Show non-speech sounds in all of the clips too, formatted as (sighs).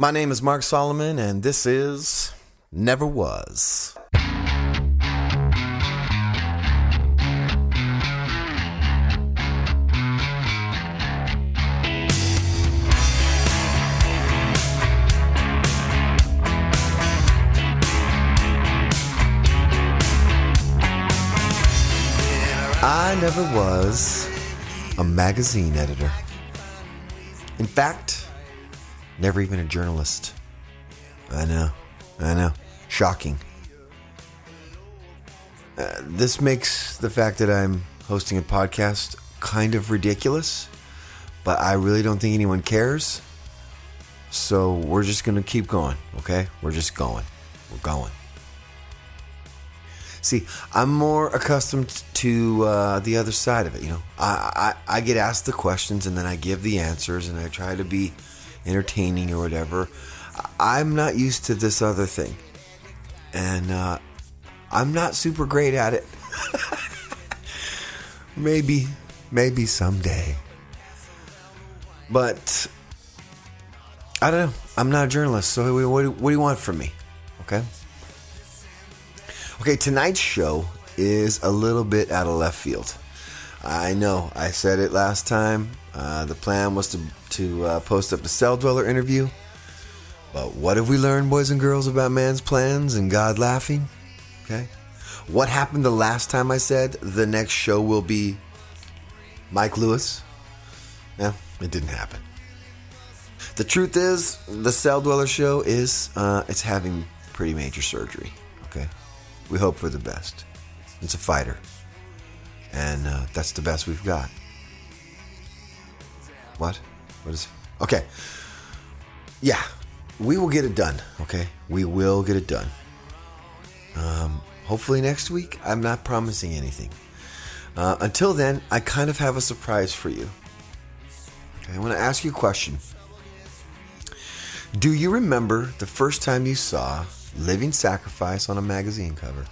My name is Mark Salomon, and this is Never Was. I never was a magazine editor. In fact, never even a journalist. I know, I know. Shocking. Uh, this makes the fact that I'm hosting a podcast kind of ridiculous, but I really don't think anyone cares. So we're just going to keep going, okay? We're just going. We're going. See, I'm more accustomed to uh, the other side of it. You know, I, I I get asked the questions and then I give the answers and I try to be entertaining or whatever. I'm not used to this other thing, and uh, I'm not super great at it. (laughs) maybe, maybe someday, but I don't know. I'm not a journalist, so what do, what do you want from me? Okay. Okay, tonight's show is a little bit out of left field. I know, I said it last time. Uh, the plan was to, to uh, post up the Celldweller interview. But what have we learned, boys and girls, about man's plans and God laughing? Okay. What happened the last time I said the next show will be Mike Lewis? Yeah, it didn't happen. The truth is, the Celldweller show is uh, it's having pretty major surgery. Okay. We hope for the best. It's a fighter. And uh, that's the best we've got. What? What is. Okay. Yeah. We will get it done. Okay. We will get it done. Um, hopefully next week. I'm not promising anything. Uh, until then, I kind of have a surprise for you. Okay, I want to ask you a question. Do you remember the first time you saw Living Sacrifice on a magazine cover?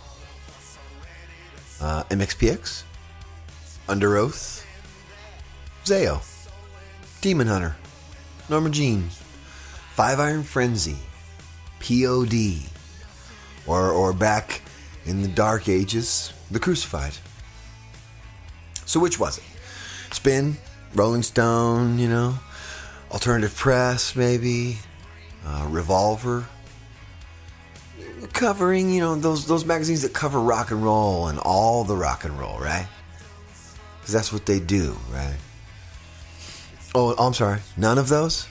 Uh, MXPX? Underoath? Zao? Demon Hunter? Norma Jean? Five Iron Frenzy? POD? Or, or back in the Dark Ages, The Crucified? So which was it? Spin? Rolling Stone, you know? Alternative Press, maybe? Uh, Revolver? covering, you know, those those magazines that cover rock and roll and all the rock and roll, right? Because that's what they do, right? Oh, I'm sorry, none of those.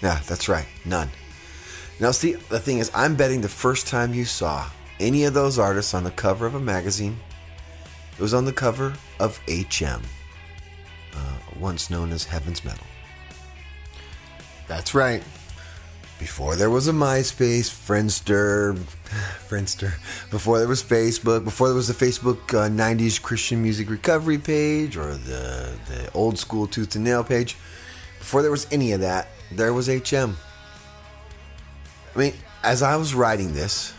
Yeah, that's right, none. Now, see, the thing is, I'm betting the first time you saw any of those artists on the cover of a magazine, it was on the cover of HM, uh, once known as Heaven's Metal. That's right before there was a MySpace, Friendster, Friendster, before there was Facebook, before there was the Facebook uh, 90s Christian music recovery page or the, the old school tooth and nail page, before there was any of that, there was HM. I mean, as I was writing this,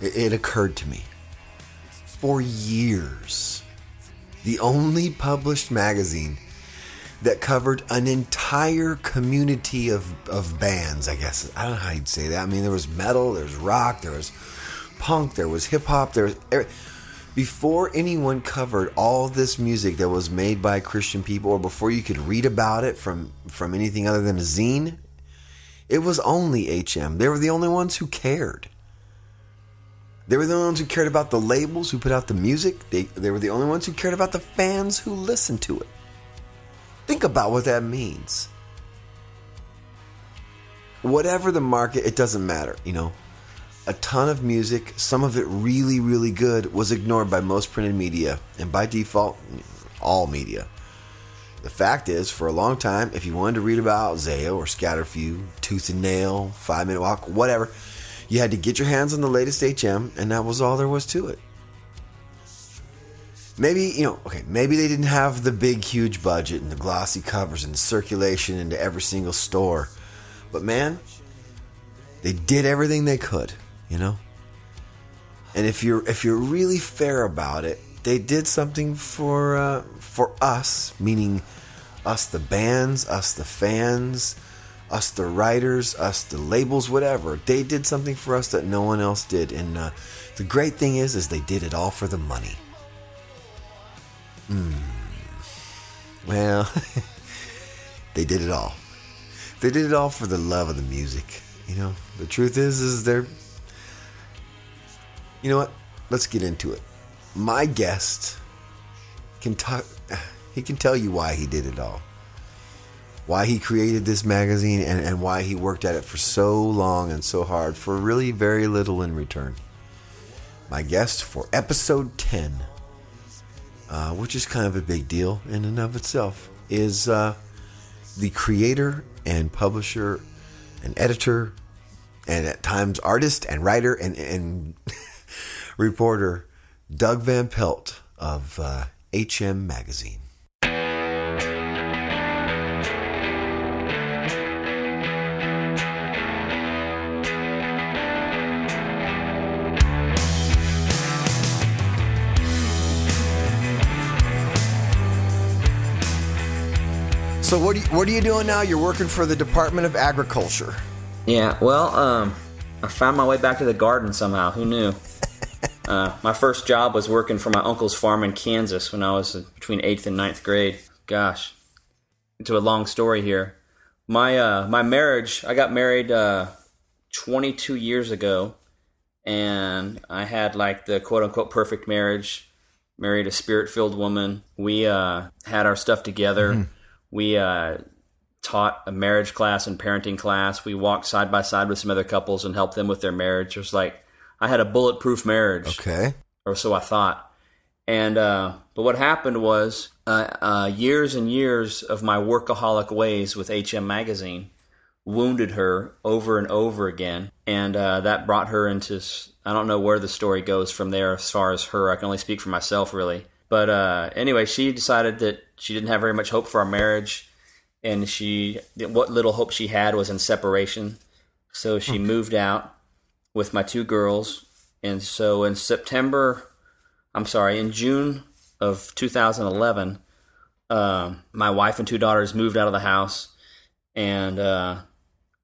it, it occurred to me. For years, the only published magazine that covered an entire community of, of bands, I guess. I don't know how you'd say that. I mean, there was metal, there was rock, there was punk, there was hip hop, there was. Before anyone covered all this music that was made by Christian people, or before you could read about it from, from anything other than a zine, it was only HM. They were the only ones who cared. They were the only ones who cared about the labels who put out the music. They, they were the only ones who cared about the fans who listened to it. Think about what that means. Whatever the market, it doesn't matter, you know. A ton of music, some of it really, really good, was ignored by most printed media, and by default, all media. The fact is, for a long time, if you wanted to read about Zao or Scaterd Few, Tooth and Nail, Five Minute Walk, whatever, you had to get your hands on the latest HM, and that was all there was to it maybe you know okay maybe they didn't have the big huge budget and the glossy covers and the circulation into every single store but man they did everything they could you know and if you're if you're really fair about it they did something for uh, for us meaning us the bands us the fans us the writers, us the labels, whatever. They did something for us that no one else did. And uh, the great thing is, is they did it all for the money. Hmm. Well, (laughs) they did it all. They did it all for the love of the music. You know, the truth is, is they're. You know what? Let's get into it. My guest can talk. (sighs) He can tell you why he did it all why he created this magazine and, and why he worked at it for so long and so hard for really very little in return. My guest for episode 10, uh, which is kind of a big deal in and of itself, is uh, the creator and publisher and editor and at times artist and writer and, and (laughs) reporter Doug Van Pelt of uh, HM Magazine. So what are you, what are you doing now? You're working for the Department of Agriculture. Yeah, well, um, I found my way back to the garden somehow. Who knew? (laughs) uh, my first job was working for my uncle's farm in Kansas when I was between eighth and ninth grade. Gosh, into a long story here. My uh, my marriage. I got married uh, 22 years ago, and I had like the quote unquote perfect marriage. Married a spirit filled woman. We uh, had our stuff together. Mm-hmm we uh, taught a marriage class and parenting class. We walked side by side with some other couples and helped them with their marriage. It was like I had a bulletproof marriage. Okay. Or so I thought. And uh, but what happened was uh, uh years and years of my workaholic ways with HM Magazine wounded her over and over again, and uh, that brought her into. I don't know where the story goes from there as far as her. I can only speak for myself, really. But uh, anyway, she decided that she didn't have very much hope for our marriage, and she what little hope she had was in separation. So she hmm. moved out with my two girls, and so in September, I'm sorry, in June of 2011, uh, my wife and two daughters moved out of the house, and uh,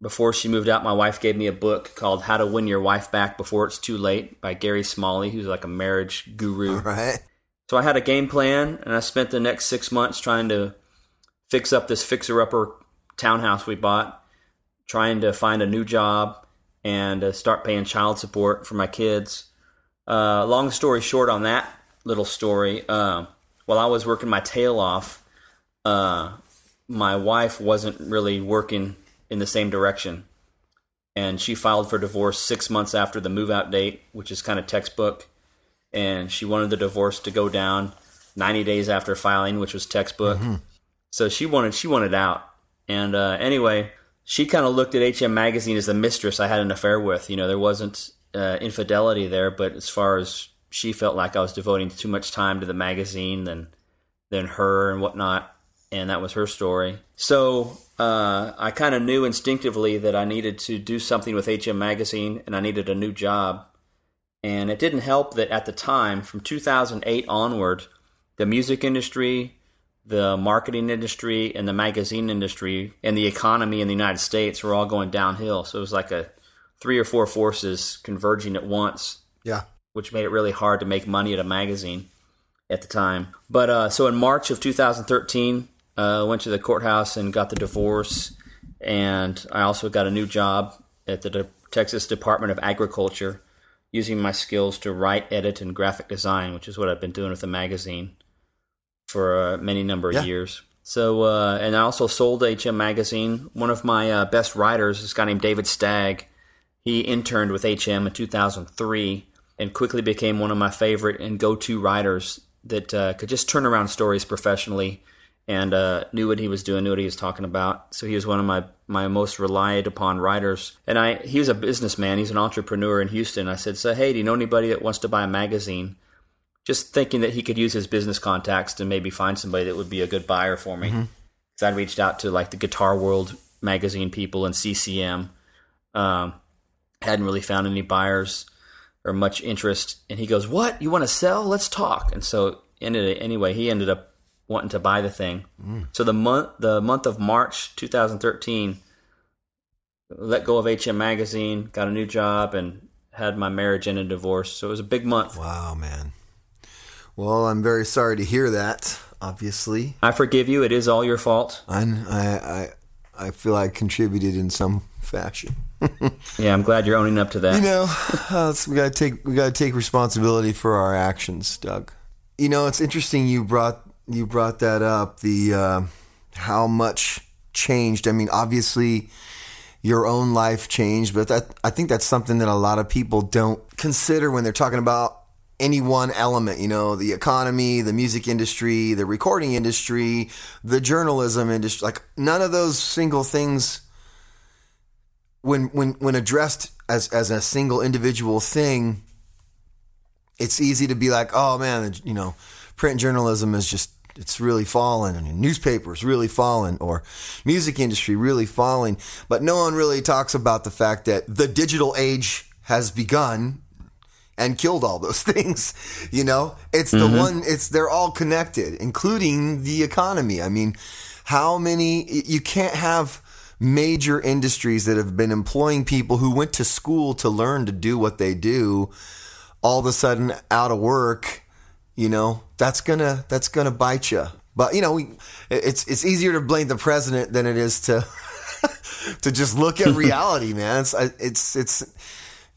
before she moved out, my wife gave me a book called "How to Win Your Wife Back Before It's Too Late" by Gary Smalley, who's like a marriage guru. All right. So I had a game plan, and I spent the next six months trying to fix up this fixer upper townhouse we bought, trying to find a new job and uh, start paying child support for my kids. Uh, long story short, on that little story, uh, while I was working my tail off, uh, my wife wasn't really working in the same direction. And she filed for divorce six months after the move out date, which is kind of textbook and she wanted the divorce to go down 90 days after filing, which was textbook. Mm-hmm. So she wanted she wanted out. And uh, anyway, she kind of looked at HM magazine as the mistress I had an affair with. You know, there wasn't uh, infidelity there, but as far as she felt like I was devoting too much time to the magazine than than her and whatnot, and that was her story. So uh, I kind of knew instinctively that I needed to do something with HM magazine, and I needed a new job. And it didn't help that at the time, from 2008 onward, the music industry, the marketing industry, and the magazine industry, and the economy in the United States were all going downhill. So it was like a three or four forces converging at once. Yeah. Which made it really hard to make money at a magazine at the time. But uh, so in March of 2013, uh, I uh, went to the courthouse and got the divorce. And I also got a new job at the De- Texas Department of Agriculture using my skills to write, edit, and graphic design, which is what I've been doing with the magazine for a many number of yeah. years. So, uh, and I also sold HM Magazine. One of my uh, best writers, this guy named David Stagg, he interned with HM in 2003 and quickly became one of my favorite and go to writers that uh, could just turn around stories professionally and uh, knew what he was doing, knew what he was talking about. So he was one of my my most relied upon writers. And I he was a businessman. He's an entrepreneur in Houston. I said, "So hey, do you know anybody that wants to buy a magazine?" Just thinking that he could use his business contacts to maybe find somebody that would be a good buyer for me. Because mm-hmm. I reached out to like the Guitar World magazine people and CCM. Um, hadn't really found any buyers or much interest. And he goes, "What? You want to sell? Let's talk." And so ended anyway. He ended up wanting to buy the thing. Mm. So the month the month of March 2013, let go of HM Magazine, got a new job, and had my marriage end in divorce. So it was a big month. Wow, man. Well, I'm very sorry to hear that. Obviously, I forgive you. It is all your fault. I I I feel I contributed in some fashion. (laughs) yeah, I'm glad you're owning up to that. You know, uh, we gotta take we gotta take responsibility for our actions, Doug. You know, it's interesting you brought you brought that up. The uh, how much changed. I mean, obviously, your own life changed, but that I think that's something that a lot of people don't consider when they're talking about any one element, you know, the economy, the music industry, the recording industry, the journalism industry, like none of those single things when when when addressed as as a single individual thing, it's easy to be like, "Oh man, you know, print journalism is just it's really fallen and newspapers really fallen or music industry really falling. But no one really talks about the fact that the digital age has begun and killed all those (laughs) things you know? It's the mm-hmm. one it's they're all connected including the economy. I mean how many you can't have major industries that have been employing people who went to school to learn to do what they do all of a sudden out of work you know that's gonna that's gonna bite you. But you know, we, it's it's easier to blame the president than it is to (laughs) to just look at (laughs) reality, man. It's it's it's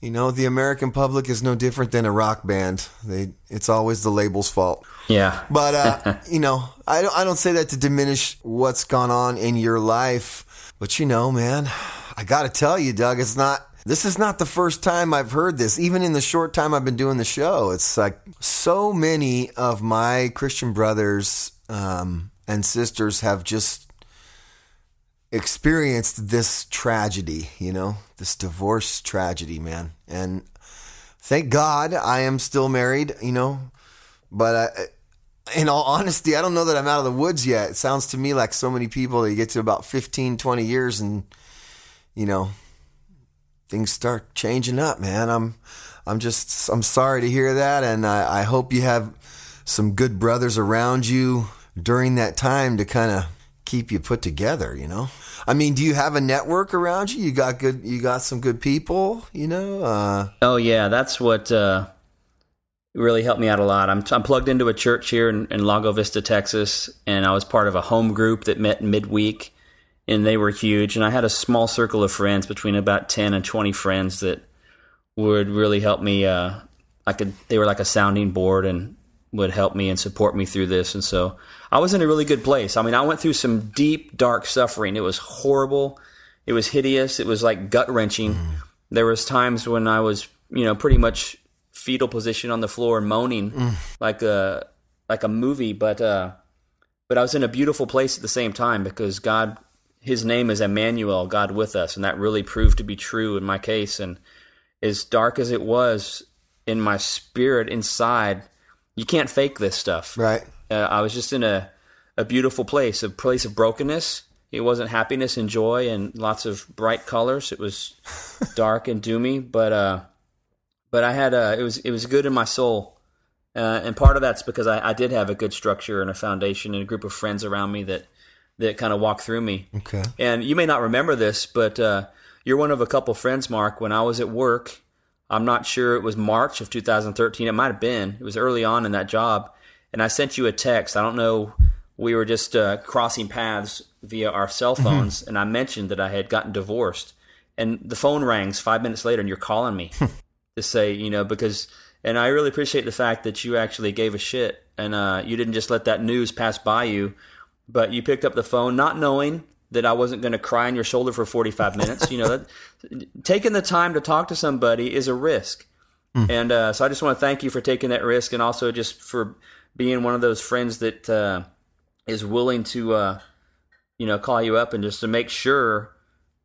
you know the American public is no different than a rock band. They it's always the label's fault. Yeah. But uh, (laughs) you know, I don't I don't say that to diminish what's gone on in your life, but you know, man, I got to tell you, Doug, it's not this is not the first time I've heard this, even in the short time I've been doing the show. It's like so many of my Christian brothers um, and sisters have just experienced this tragedy, you know, this divorce tragedy, man. And thank God I am still married, you know, but I, in all honesty, I don't know that I'm out of the woods yet. It sounds to me like so many people, they get to about 15, 20 years and, you know, things start changing up, man. I'm I'm just I'm sorry to hear that, and I, I hope you have some good brothers around you during that time to kind of keep you put together. You know, I mean, do you have a network around you? You got good, you got some good people. You know. Uh, oh yeah, that's what. Uh really helped me out a lot. I'm, I'm plugged into a church here in, in, Lago Vista, Texas, and I was part of a home group that met midweek and they were huge. And I had a small circle of friends, between about ten and twenty friends, that would really help me. Uh, I could. They were like a sounding board and would help me and support me through this. And so I was in a really good place. I mean, I went through some deep, dark suffering. It was horrible. It was hideous. It was like gut wrenching. Mm. There was times when I was, you know, pretty much fetal position on the floor, moaning mm. like a like a movie. But uh, but I was in a beautiful place at the same time because God his name is Emmanuel, God with us, and that really proved to be true in my case. And as dark as it was in my spirit inside, you can't fake this stuff. Right. Uh, I was just in a a beautiful place, a place of brokenness. It wasn't happiness and joy and lots of bright colors. It was (laughs) dark and doomy, but uh, but I had a, it was it was good in my soul. Uh, and part of that's because I, I did have a good structure and a foundation and a group of friends around me that that kind of walked through me. Okay. And you may not remember this, but uh, you're one of a couple friends, Mark. When I was at work, I'm not sure it was March of 2013. It might have been. It was early on in that job, and I sent you a text. I don't know. We were just uh, crossing paths via our cell mm-hmm. phones, mm-hmm. and I mentioned that I had gotten divorced. And the phone rings five minutes later, and you're calling me (laughs) to say, you know, because. And I really appreciate the fact that you actually gave a shit and uh, you didn't just let that news pass by you but you picked up the phone not knowing that I wasn't going to cry on your shoulder for 45 minutes. you know, that, (laughs) taking the time to talk to somebody is a risk. Mm. And uh, so I just want to thank you for taking that risk and also just for being one of those friends that uh, is willing to, uh, you know, call you up and just to make sure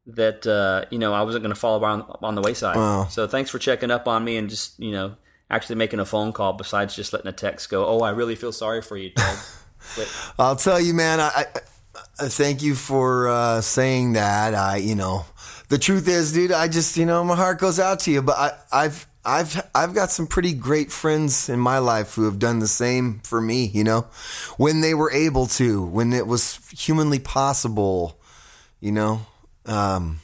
that, uh, you know, I wasn't going to fall on, on the wayside. Wow. So thanks for checking up on me and just, you know, actually making a phone call besides just letting a text go, oh, I really feel sorry for you, Doug. (laughs) I'll tell you, man. I, I, thank you for uh, saying that. I, you know, the truth is, dude. I just, you know, my heart goes out to you. But I, I've, I've, I've got some pretty great friends in my life who have done the same for me. You know, when they were able to, when it was humanly possible. You know, um,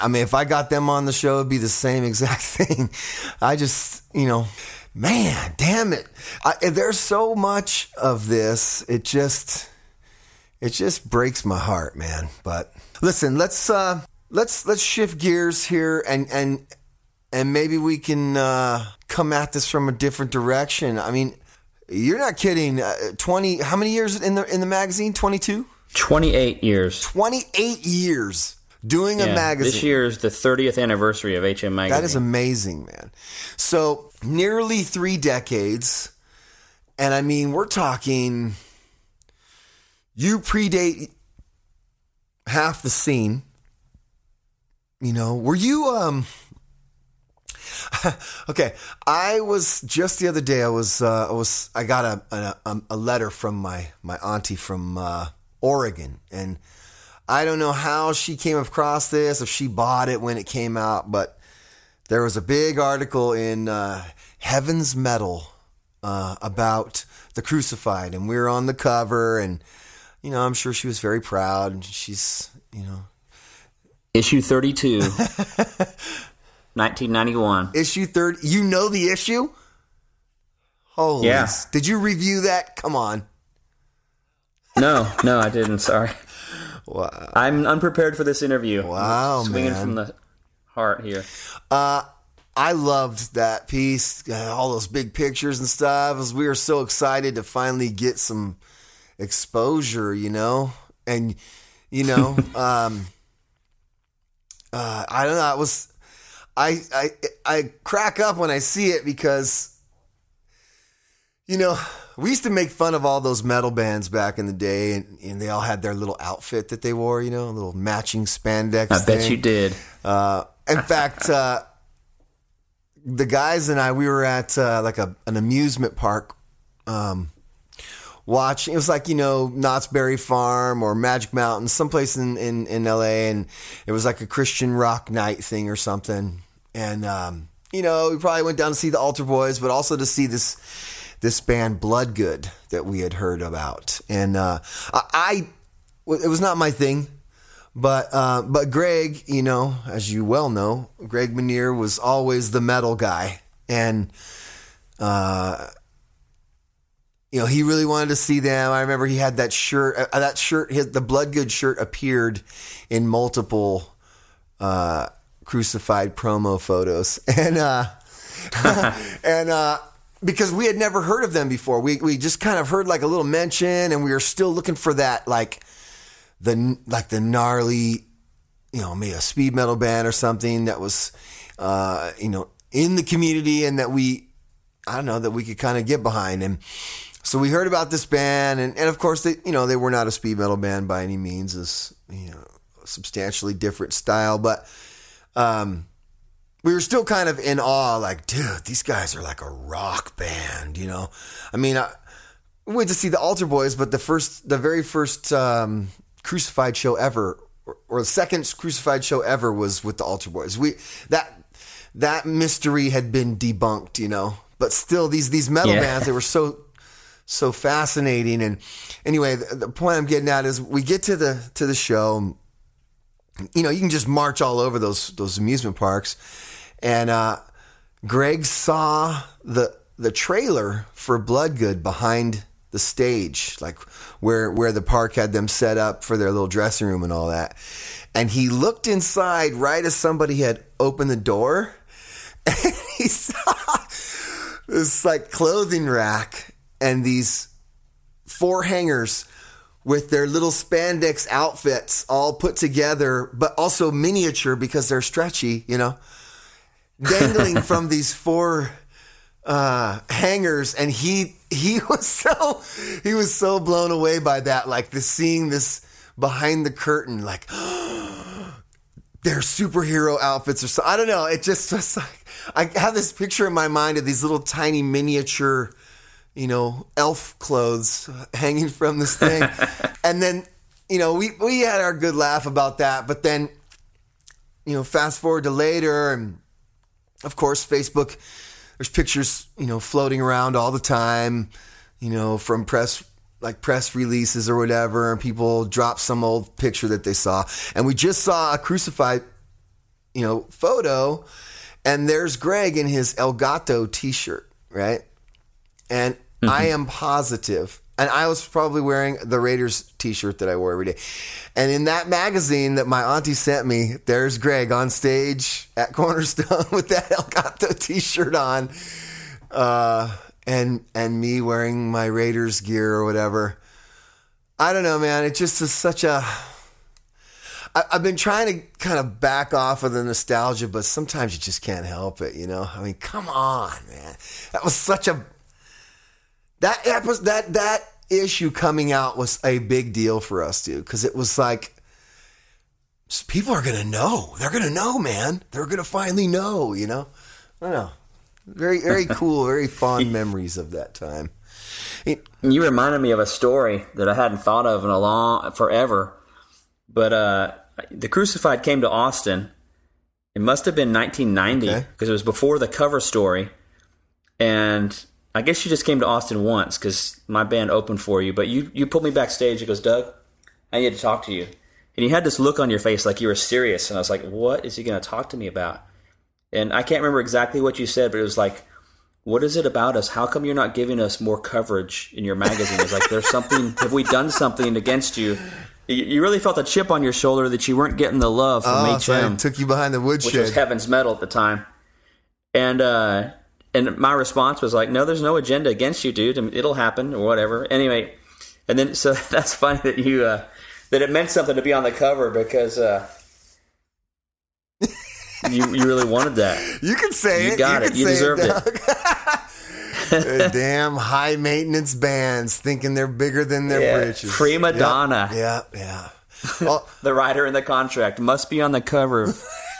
I mean, if I got them on the show, it'd be the same (laughs) exact thing. I just, you know, man, damn it. I, there's so much of this. It just, it just breaks my heart, man. But listen, let's, uh, let's, let's shift gears here and, and, and maybe we can, uh, come at this from a different direction. I mean, you're not kidding. Uh, 20, how many years in the, in the magazine? 22? 28 years. 28 years doing Yeah, a magazine. This year is the 30th anniversary of HM Magazine. That is amazing, man. So nearly three decades, and I mean, we're talking. You predate half the scene. You know, were you um? (laughs) okay, I was just the other day. I was uh, I was I got a a, a letter from my my auntie from uh, Oregon, and I don't know how she came across this, if she bought it when it came out, but there was a big article in uh, Heaven's Metal uh, about the crucified, and we were on the cover, and you know, I'm sure she was very proud. She's, you know, Issue 32, (laughs) 1991. issue third. You know the issue? Holy! Yeah. Did you review that? Come on. No, no, I didn't. Sorry. Wow. I'm unprepared for this interview. Wow, Swinging man. from the heart here. Uh, I loved that piece, uh, all those big pictures and stuff. We were so excited to finally get some exposure, you know, and you know, (laughs) um, uh, I don't know. I was, I, I, I crack up when I see it because, you know, we used to make fun of all those metal bands back in the day, and, and they all had their little outfit that they wore, you know, a little matching spandex. I bet you did. Uh, in fact, uh, the guys and I, we were at uh, like a, an amusement park um, watching. It was like, you know, Knott's Berry Farm or Magic Mountain, someplace in, in, in LA. And it was like a Christian rock night thing or something. And, um, you know, we probably went down to see the Altar Boys, but also to see this this band Bloodgood that we had heard about. And uh, I, it was not my thing. But uh, but Greg, you know, as you well know, Greg Minier was always the metal guy, and uh, you know he really wanted to see them. I remember he had that shirt. Uh, that shirt, his, the Bloodgood shirt, appeared in multiple uh, crucified promo photos, (laughs) and uh, (laughs) and uh, because we had never heard of them before, we we just kind of heard like a little mention, and we were still looking for that like the like the gnarly, you know, maybe a speed metal band or something that was, uh, you know, in the community and that we, I don't know, that we could kind of get behind. And so we heard about this band, and, and of course they, you know, they were not a speed metal band by any means, as you know, substantially different style, but um, we were still kind of in awe, like, dude, these guys are like a rock band, you know. I mean, I, we went to see the Altar Boys, but the first, the very first um, crucified show ever, or, or the second crucified show ever, was with the Altar Boys. We that that mystery had been debunked, you know. But still, these these metal Yeah. bands, they were so so fascinating. And anyway, the, the point I'm getting at is we get to the to the show. You know, you can just march all over those those amusement parks, and uh, Greg saw the the trailer for Bloodgood behind the stage, like where where the park had them set up for their little dressing room and all that. And he looked inside right as somebody had opened the door, (laughs) and he saw this like clothing rack and these four hangers with their little spandex outfits all put together, but also miniature because they're stretchy, you know, dangling (laughs) from these four uh, hangers. And he he (laughs) was so he was so blown away by that, like the seeing this behind the curtain, like (gasps) their superhero outfits or so. I don't know. It just was like I have this picture in my mind of these little tiny miniature, you know, elf clothes hanging from this thing, (laughs) and then you know we we had our good laugh about that, but then you know fast forward to later, and of course Facebook. There's pictures, you know, floating around all the time, you know, from press like press releases or whatever, and people drop some old picture that they saw. And we just saw a crucified you know, photo, and there's Greg in his Elgato T-shirt, right? And I mm-hmm. am positive, and I was probably wearing the Raiders T-shirt that I wore every day. And in that magazine that my auntie sent me, there's Greg on stage at Cornerstone (laughs) with that El Gato T-shirt on, uh, and and me wearing my Raiders gear or whatever. I don't know, man. It just is such a. I, I've been trying to kind of back off of the nostalgia, but sometimes you just can't help it. You know, I mean, come on, man. That was such a that that that that issue coming out was a big deal for us, dude, because it was like people are gonna know. They're gonna know, man. They're gonna finally know. You know, I don't know. Very very (laughs) cool. Very fond memories of that time. It- You reminded me of a story that I hadn't thought of in a long forever. But uh, the Crucified came to Austin. It must have been 1990 Okay. because it was before the cover story. And I guess you just came to Austin once because my band opened for you. But you you pulled me backstage. He goes, Doug, I need to talk to you. And you had this look on your face like you were serious. And I was like, what is he going to talk to me about? And I can't remember exactly what you said, but it was like, what is it about us? How come you're not giving us more coverage in your magazine? It's like there's something. Have we done something against you? You really felt a chip on your shoulder that you weren't getting the love from oh, so HM, took you behind the which was woodshed. Heaven's Metal at the time. And uh, and my response was like, no, there's no agenda against you, dude. It'll happen or whatever. Anyway, and then (laughs) so that's funny that you uh, that it meant something to be on the cover because. Uh, you, you really wanted that. (laughs) You can say You it. got you it. You deserved it. Uh, (laughs) Damn high maintenance bands thinking they're bigger than their Yeah. britches. Prima Yep, donna. Yeah, yeah. Oh, The writer in the contract must be on the cover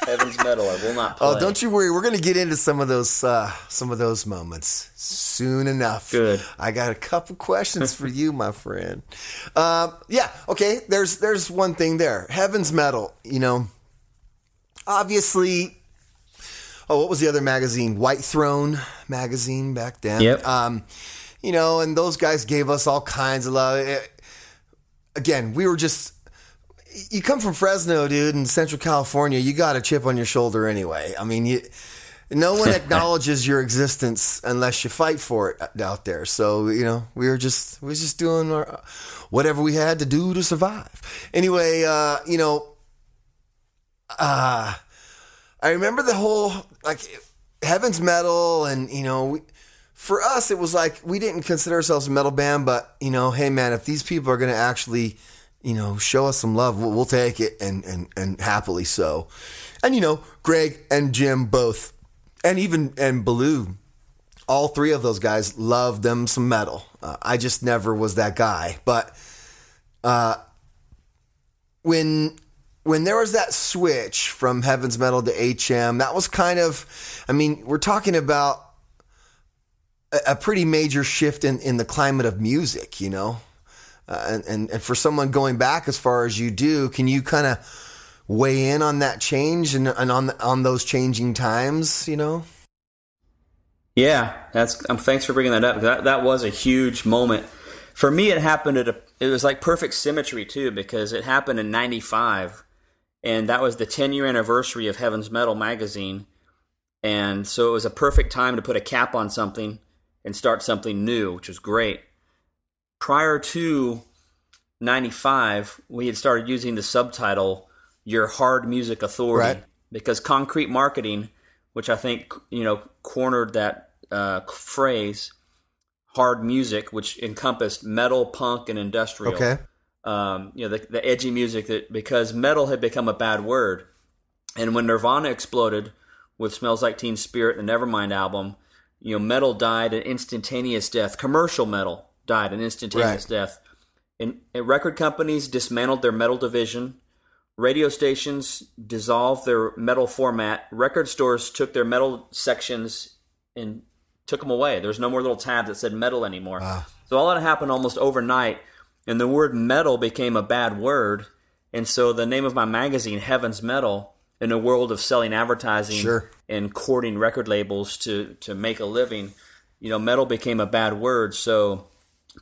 Heaven's Metal. I will not play. oh, don't you worry. We're going to get into some of those uh, some of those moments soon enough. Good. I got a couple questions for you, my friend. Um, yeah. Okay. There's there's one thing there. Heaven's Metal. You know, obviously. Oh, what was the other magazine? White Throne magazine back then. Yep. Um, you know, and those guys gave us all kinds of love. It- again, we were just. You come from Fresno, dude, in Central California. You got a chip on your shoulder anyway. I mean, you, no one (laughs) acknowledges your existence unless you fight for it out there. So you know, we were just we were just doing our, whatever we had to do to survive. Anyway, uh, you know, uh, I remember the whole like Heaven's Metal, and you know, we, for us it was like we didn't consider ourselves a metal band, but you know, hey man, if these people are going to actually, you know, show us some love, we'll, we'll take it, and and and happily so. And you know, Greg and Jim both, and even and Baloo, all three of those guys love them some metal. Uh, I just never was that guy, but uh, when when there was that switch from Heaven's Metal to HM, that was kind of, I mean, we're talking about a, a pretty major shift in, in the climate of music, you know? Uh, and, and, and for someone going back as far as you do, can you kind of weigh in on that change and, and on, on those changing times, you know? Yeah, that's. Um, thanks for bringing that up. That that was a huge moment for me. It happened at a. It was like perfect symmetry too because it happened in '95, and that was the 10 year anniversary of Heaven's Metal magazine, and so it was a perfect time to put a cap on something and start something new, which was great. Prior to '95, we had started using the subtitle "Your Hard Music Authority" Right. because Concrete Marketing, which I think you know cornered that uh, phrase, hard music, which encompassed metal, punk, and industrial. Okay. Um, you know the, the edgy music that because metal had become a bad word, and when Nirvana exploded with "Smells Like Teen Spirit" and the Nevermind album, you know metal died an instantaneous death. Commercial metal died an instantaneous Right. death. And, and record companies dismantled their metal division. Radio stations dissolved their metal format. Record stores took their metal sections and took them away. There's no more little tabs that said metal anymore. So all that happened almost overnight, and the word metal became a bad word. And so the name of my magazine, Heaven's Metal, in a world of selling advertising Sure. and courting record labels to to make a living, you know, metal became a bad word. So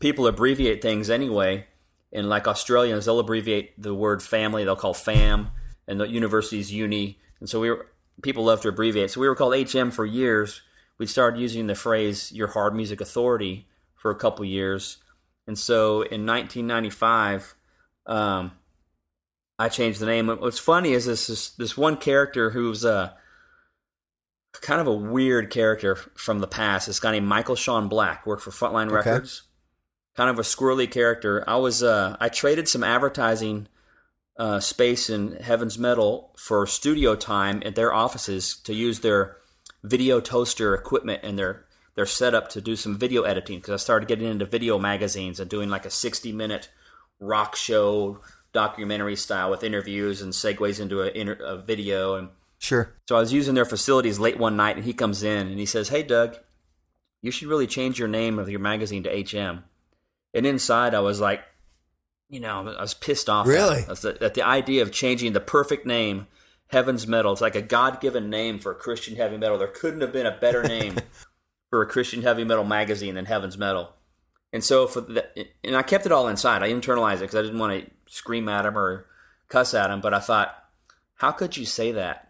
people abbreviate things anyway. And like Australians, they'll abbreviate the word family. They'll call fam, and the university's uni. and so we were people love to abbreviate. So we were called HM for years. We started using the phrase "Your Hard Music Authority" for a couple years, and so in 1995, um, I changed the name. What's funny is this this, this one character who's a kind of a weird character from the past. This guy named Michael Sean Black worked for Frontline Okay. Records. Kind of a squirrely character. I was uh, I traded some advertising uh, space in Heaven's Metal for studio time at their offices to use their video toaster equipment and their their setup to do some video editing because I started getting into video magazines and doing like a 60 minute rock show documentary style with interviews and segues into a, inter- a video and Sure. so I was using their facilities late one night, and he comes in and he says, "Hey, Doug, you should really change your name of your magazine to HM." And inside, I was like, you know, I was pissed off. Really? Was at, at the idea of changing the perfect name, Heaven's Metal. It's like a God-given name for Christian heavy metal. There couldn't have been a better name (laughs) for a Christian heavy metal magazine than Heaven's Metal. And so for the, and I kept it all inside. I internalized it because I didn't want to scream at him or cuss at him. But I thought, how could you say that?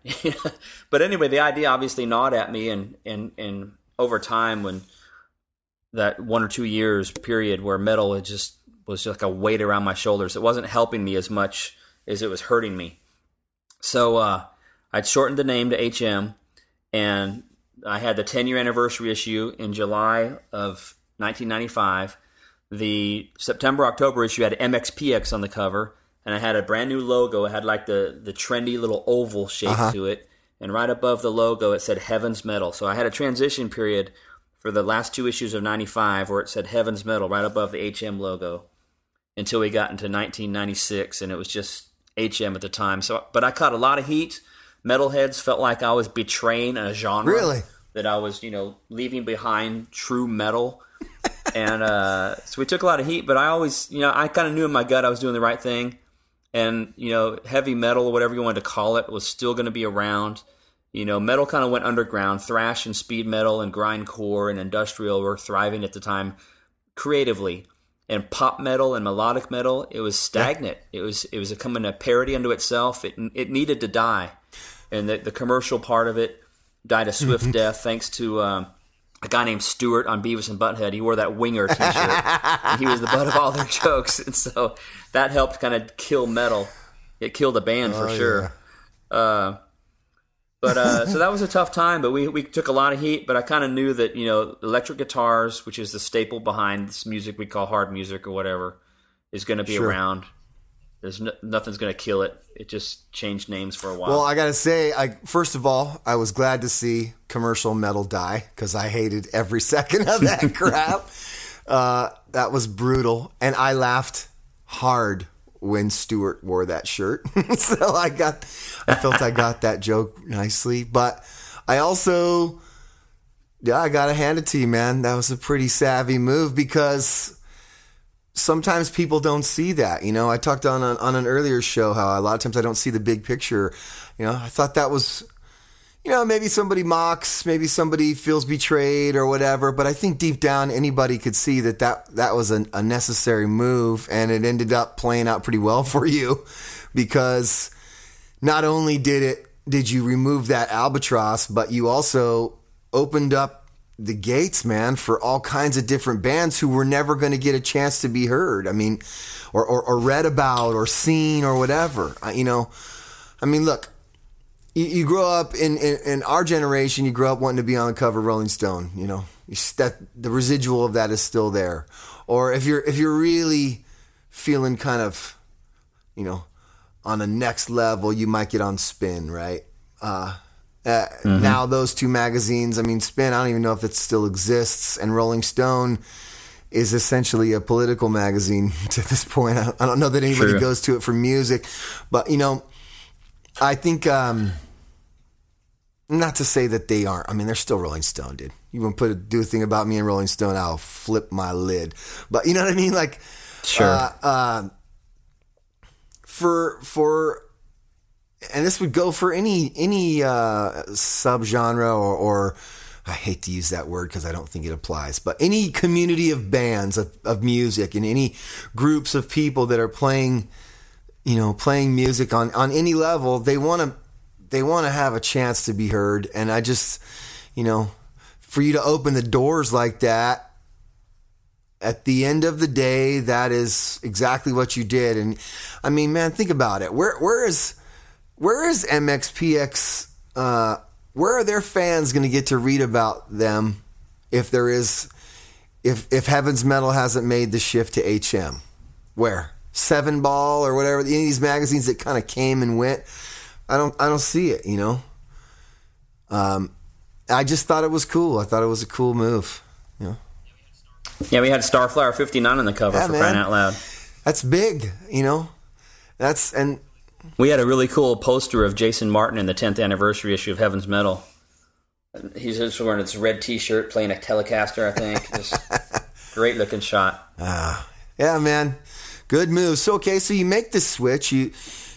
(laughs) but anyway, the idea obviously gnawed at me, and and and over time, when that one or two years period where metal it just was just like a weight around my shoulders, it wasn't helping me as much as it was hurting me. So uh, I'd shortened the name to HM, and I had the 10 year anniversary issue in July of 1995. The September October issue had MXPX on the cover, and I had a brand new logo. It had like the the trendy little oval shape to it, and right above the logo it said Heaven's Metal. So I had a transition period for the last two issues of 95 where it said Heaven's Metal right above the HM logo until we got into 1996 and it was just HM at the time. So but I caught a lot of heat. Metalheads felt like I was betraying a genre Really? that I was, you know, leaving behind true metal. (laughs) and uh, so we took a lot of heat, but I always, you know, I kind of knew in my gut I was doing the right thing. And, you know, heavy metal or whatever you wanted to call it was still going to be around. You know, metal kind of went underground. Thrash and speed metal and grindcore and industrial were thriving at the time creatively. And pop metal and melodic metal, it was stagnant. It was it was becoming a parody unto itself. It it needed to die, and the, the commercial part of it died a swift death thanks to um, a guy named Stewart on Beavis and Butthead. He wore that winger T-shirt. (laughs) he was the butt of all their jokes, and so that helped kind of kill metal. It killed the band for Oh, sure. Uh, but uh, (laughs) so that was a tough time. But we we took a lot of heat. But I kind of knew that you know electric guitars, which is the staple behind this music we call hard music or whatever, is going to be Sure. around. There's no, nothing's going to kill it. It just changed names for a while. Well, I gotta say, I first of all, I was glad to see commercial metal die because I hated every (laughs) second of that (laughs) crap. Uh, that was brutal, and I laughed hard when Stewart wore that shirt. (laughs) so I got, I felt I got that joke nicely, but I also, yeah, I gotta hand it to you, man. That was a pretty savvy move because sometimes people don't see that. You know, I talked on an, on an earlier show how a lot of times I don't see the big picture. You know, I thought that was, you know, maybe somebody mocks, maybe somebody feels betrayed or whatever. But I think deep down, anybody could see that that, that was a, a necessary move, and it ended up playing out pretty well (laughs) for you because not only did it did you remove that albatross, but you also opened up the gates, man, for all kinds of different bands who were never going to get a chance to be heard. I mean, or, or, or read about or seen or whatever. I, you know, I mean, look, you, you grow up in, in, in our generation, you grow up wanting to be on the cover of Rolling Stone, you know, that the residual of that is still there. Or if you're, if you're really feeling kind of, you know, on a next level, you might get on Spin, right? Uh, uh, Now those two magazines, I mean, Spin, I don't even know if it still exists, and Rolling Stone is essentially a political magazine (laughs) to this point. I I don't know that anybody True. goes to it for music, but you know, I think um, not to say that they aren't. I mean, they're still Rolling Stone, dude. You want to put a, do a thing about me and Rolling Stone, I'll flip my lid. But you know what I mean? Like, Sure. uh, uh, for for and this would go for any any uh, subgenre or, or I hate to use that word because I don't think it applies, but any community of bands of, of music and any groups of people that are playing, you know, playing music on on any level, they want to they want to have a chance to be heard, and I just, you know, for you to open the doors like that. At the end of the day, that is exactly what you did, and I mean, man, think about it. Where where is where is MXPX? Uh, where are their fans going to get to read about them if there is if if Heaven's Metal hasn't made the shift to HM? Where Seven Ball or whatever any of these magazines that kind of came and went. I don't I don't see it. You know. Um, I just thought it was cool. I thought it was a cool move. You know. Yeah, we had Starflyer 59 on the cover Yeah, for man. crying out loud. That's big. You know. That's and We had a really cool poster of Jason Martin in the 10th anniversary issue of Heaven's Metal. He's just wearing this red T-shirt, playing a Telecaster, I think. Just (laughs) great looking shot. Ah, Yeah, man. Good move. So okay, so you make the switch. You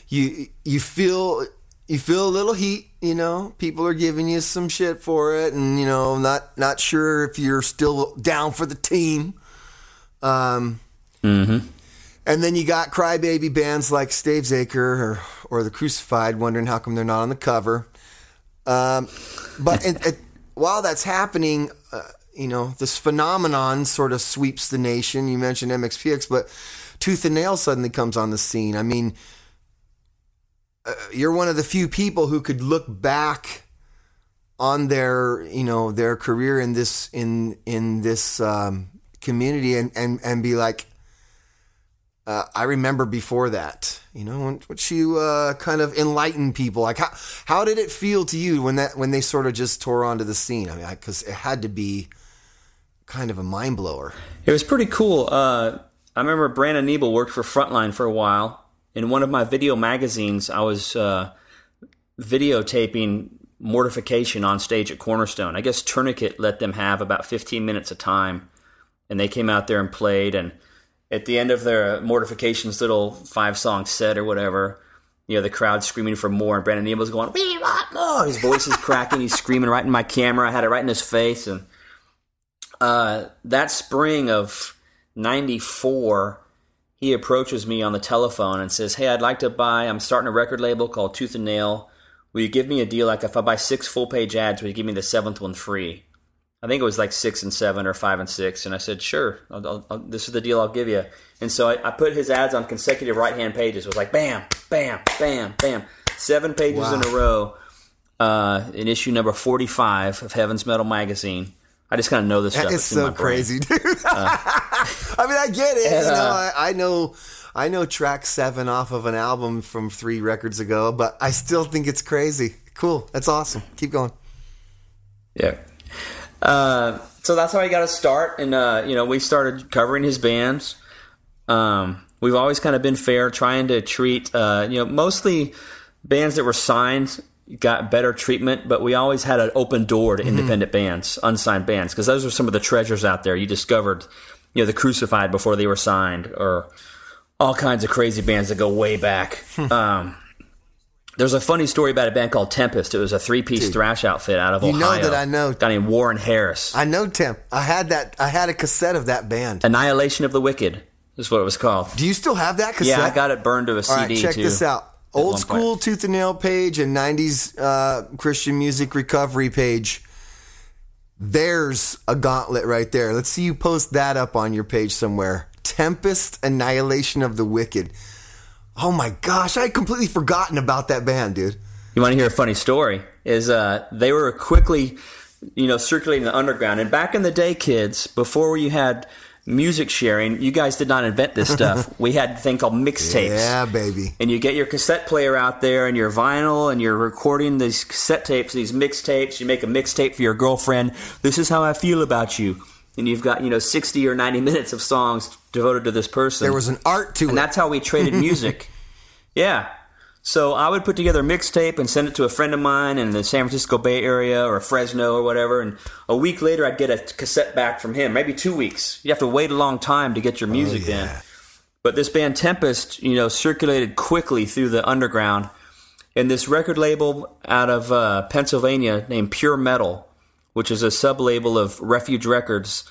you you feel you feel a little heat, you know. People are giving you some shit for it and you know, not not sure if you're still down for the team. Um And then you got crybaby bands like Stavesacre or or the Crucified wondering how come they're not on the cover. Um, but it, it, while that's happening, uh, you know, this phenomenon sort of sweeps the nation. You mentioned MXPX, but Tooth and Nail suddenly comes on the scene. I mean, uh, you're one of the few people who could look back on their, you know, their career in this in in this um, community and and and be like, uh, I remember before that, you know, when you uh, kind of enlighten people. Like, how how did it feel to you when that when they sort of just tore onto the scene? I mean, because it had to be kind of a mind blower. It was pretty cool. Uh, I remember Brandon Ebel worked for Frontline for a while. In one of my video magazines, I was uh, videotaping Mortification on stage at Cornerstone. I guess Tourniquet let them have about 15 minutes of time, and they came out there and played. And at the end of their Mortification's little five song set or whatever, you know, the crowd screaming for more, and Brandon Ebel's going, "We want more!" His voice is cracking. He's screaming right in my camera. I had it right in his face, and uh, that spring of 94 he approaches me on the telephone and says hey i'd like to buy i'm starting a record label called tooth and nail. Will you give me a deal? Like if i buy six full page ads will you give me the seventh one free? I think it was like six and seven or five and six and i said sure I'll, I'll, this is the deal i'll give you. And so I, I put his ads on consecutive right hand pages. It was like bam bam bam bam. Seven pages in a row uh, in issue number 45 of heaven's metal magazine i just kind of know this stuff it's my so brain. crazy, dude. (laughs) (laughs) I mean, I get it. And, you know, uh, I, I know, I know track seven off of an album from three records ago, but I still think it's crazy. Cool. That's awesome. Keep going. Yeah. Uh, so that's how I got to start, and uh, you know, we started covering his bands. Um, we've always kind of been fair, trying to treat uh, you know mostly bands that were signed got better treatment, but we always had an open door to independent bands, unsigned bands, because those are some of the treasures out there. You discovered, you know, the Crucified before they were signed, or all kinds of crazy bands that go way back. um, there's a funny story about a band called Tempest. It was a three-piece thrash outfit out of You Ohio. know that I know. Guy named Warren Harris. I know Tim. I had that. I had a cassette of that band. Annihilation of the Wicked is what it was called. Do you still have that cassette? Yeah, I got it burned to a All CD right, check too. this out. Old school point. tooth and nail page and 90s uh, Christian music recovery page. There's a gauntlet right there. Let's see you post that up on your page somewhere. Tempest Annihilation of the Wicked. Oh my gosh, I had completely forgotten about that band, dude. You want to hear a funny story? Is uh, they were quickly, you know, circulating the underground. And back in the day, kids, before you had music sharing, you guys did not invent this stuff. (laughs) we had a thing called mixtapes. Yeah, baby. and you get your cassette player out there and your vinyl and you're recording these cassette tapes, these mixtapes. You make a mixtape for your girlfriend. This is how I feel about you. And you've got, you know, 60 or 90 (laughs) minutes of songs devoted to this person. There was an art to and it. And that's how we traded music. (laughs) yeah. So I would put together a mixtape and send it to a friend of mine in the San Francisco Bay Area or Fresno or whatever. And a week later, I'd get a cassette back from him. Maybe two weeks. You have to wait a long time to get your music in. But this band Tempest, you know, circulated quickly through the underground. And this record label out of uh, Pennsylvania named Pure Metal, which is a sub label of Refuge Records,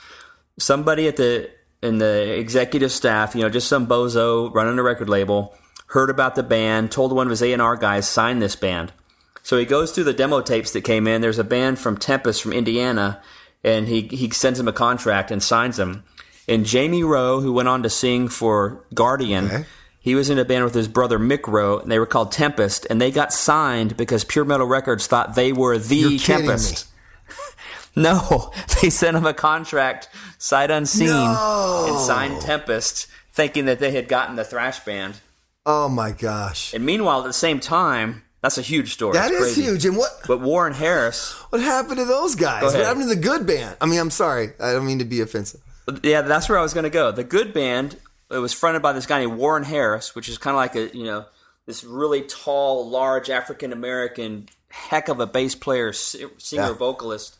somebody at the in the executive staff, you know, just some bozo running a record label, heard about the band, told one of his A and R guys sign this band. So he goes through the demo tapes that came in. There's a band from Tempest from Indiana, and he he sends him a contract and signs him. And Jamie Rowe, who went on to sing for Guardian, Okay. he was in a band with his brother Mick Rowe, and they were called Tempest, and they got signed because Pure Metal Records thought they were the You're Tempest. (laughs) No, (laughs) they sent him a contract sight unseen No. and signed Tempest, thinking that they had gotten the thrash band. Oh my gosh. And meanwhile, at the same time, that's a huge story. That It's is crazy. huge. And what But Warren Harris, what happened to those guys? What happened to the good band? I mean, I'm sorry. I don't mean to be offensive. yeah, that's where I was going to go. The good band, it was fronted by this guy named Warren Harris, which is kind of like a you know this really tall, large African American heck of a bass player, singer, Yeah. vocalist.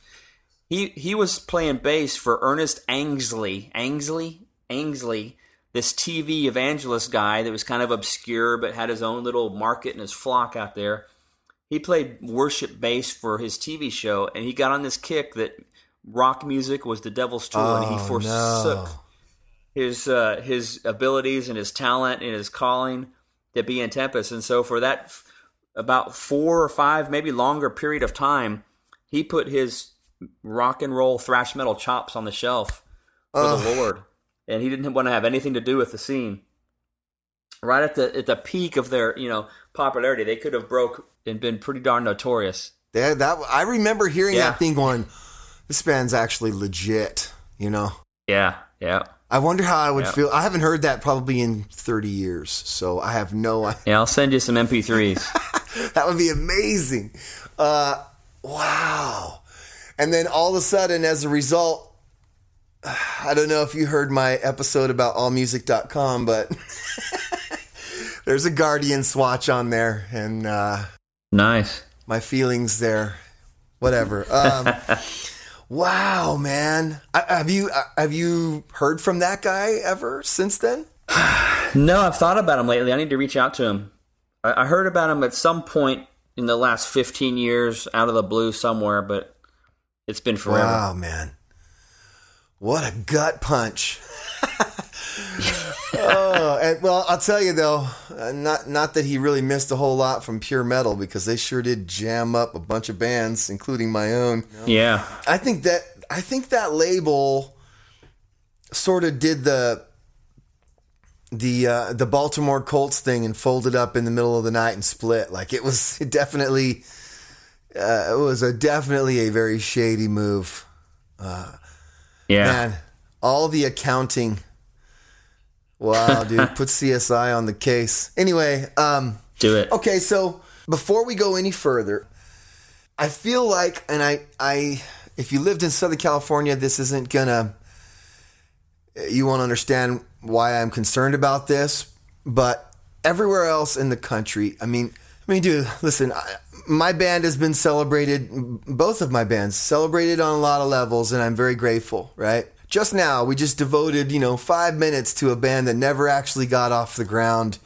He he was playing bass for Ernest Angley, Angley, Angley, this TV evangelist guy that was kind of obscure but had his own little market and his flock out there. He played worship bass for his TV show, and he got on this kick that rock music was the devil's tool, and he Oh, forsook no. his uh, his abilities and his talent and his calling to be in Tempest. And so for that f- about four or five, maybe longer period of time, he put his rock and roll thrash metal chops on the shelf for the Lord, and he didn't want to have anything to do with the scene. Right at the at the peak of their you know popularity, they could have broke and been pretty darn notorious. That, that I remember hearing Yeah. that thing going, this band's actually legit, you know. Yeah, yeah, I wonder how I would Yeah. feel. I haven't heard that probably in 30 years, so I have no idea. yeah. I'll send you some MP3s. (laughs) That would be amazing. Uh, wow. And then all of a sudden, as a result, I don't know if you heard my episode about allmusic.com, but (laughs) there's a Guardian swatch on there, and uh, nice. my feelings there, whatever. Um, (laughs) wow, man. I, have you uh, have you heard from that guy ever since then? (sighs) No, I've thought about him lately. I need to reach out to him. I, I heard about him at some point in the last 15 years out of the blue somewhere, but it's been forever. Wow, man. What a gut punch. (laughs) oh, and well, I'll tell you though, uh, not not that he really missed a whole lot from pure metal because they sure did jam up a bunch of bands, including my own. Yeah. I think that I think that label sort of did the the uh, the Baltimore Colts thing and folded up in the middle of the night and split. Like it was (laughs) definitely uh, it was a definitely a very shady move. Yeah. Man, all the accounting. Wow, dude, (laughs) put CSI on the case. Anyway, um, Do it. okay, so before we go any further, I feel like, and I, I, if you lived in Southern California, this isn't gonna. You won't understand why I'm concerned about this, but everywhere else in the country, I mean, I mean, dude, listen, I, my band has been celebrated. Both of my bands celebrated on a lot of levels, and I'm very grateful. Right. Just now, we just devoted, you know, five minutes to a band that never actually got off the ground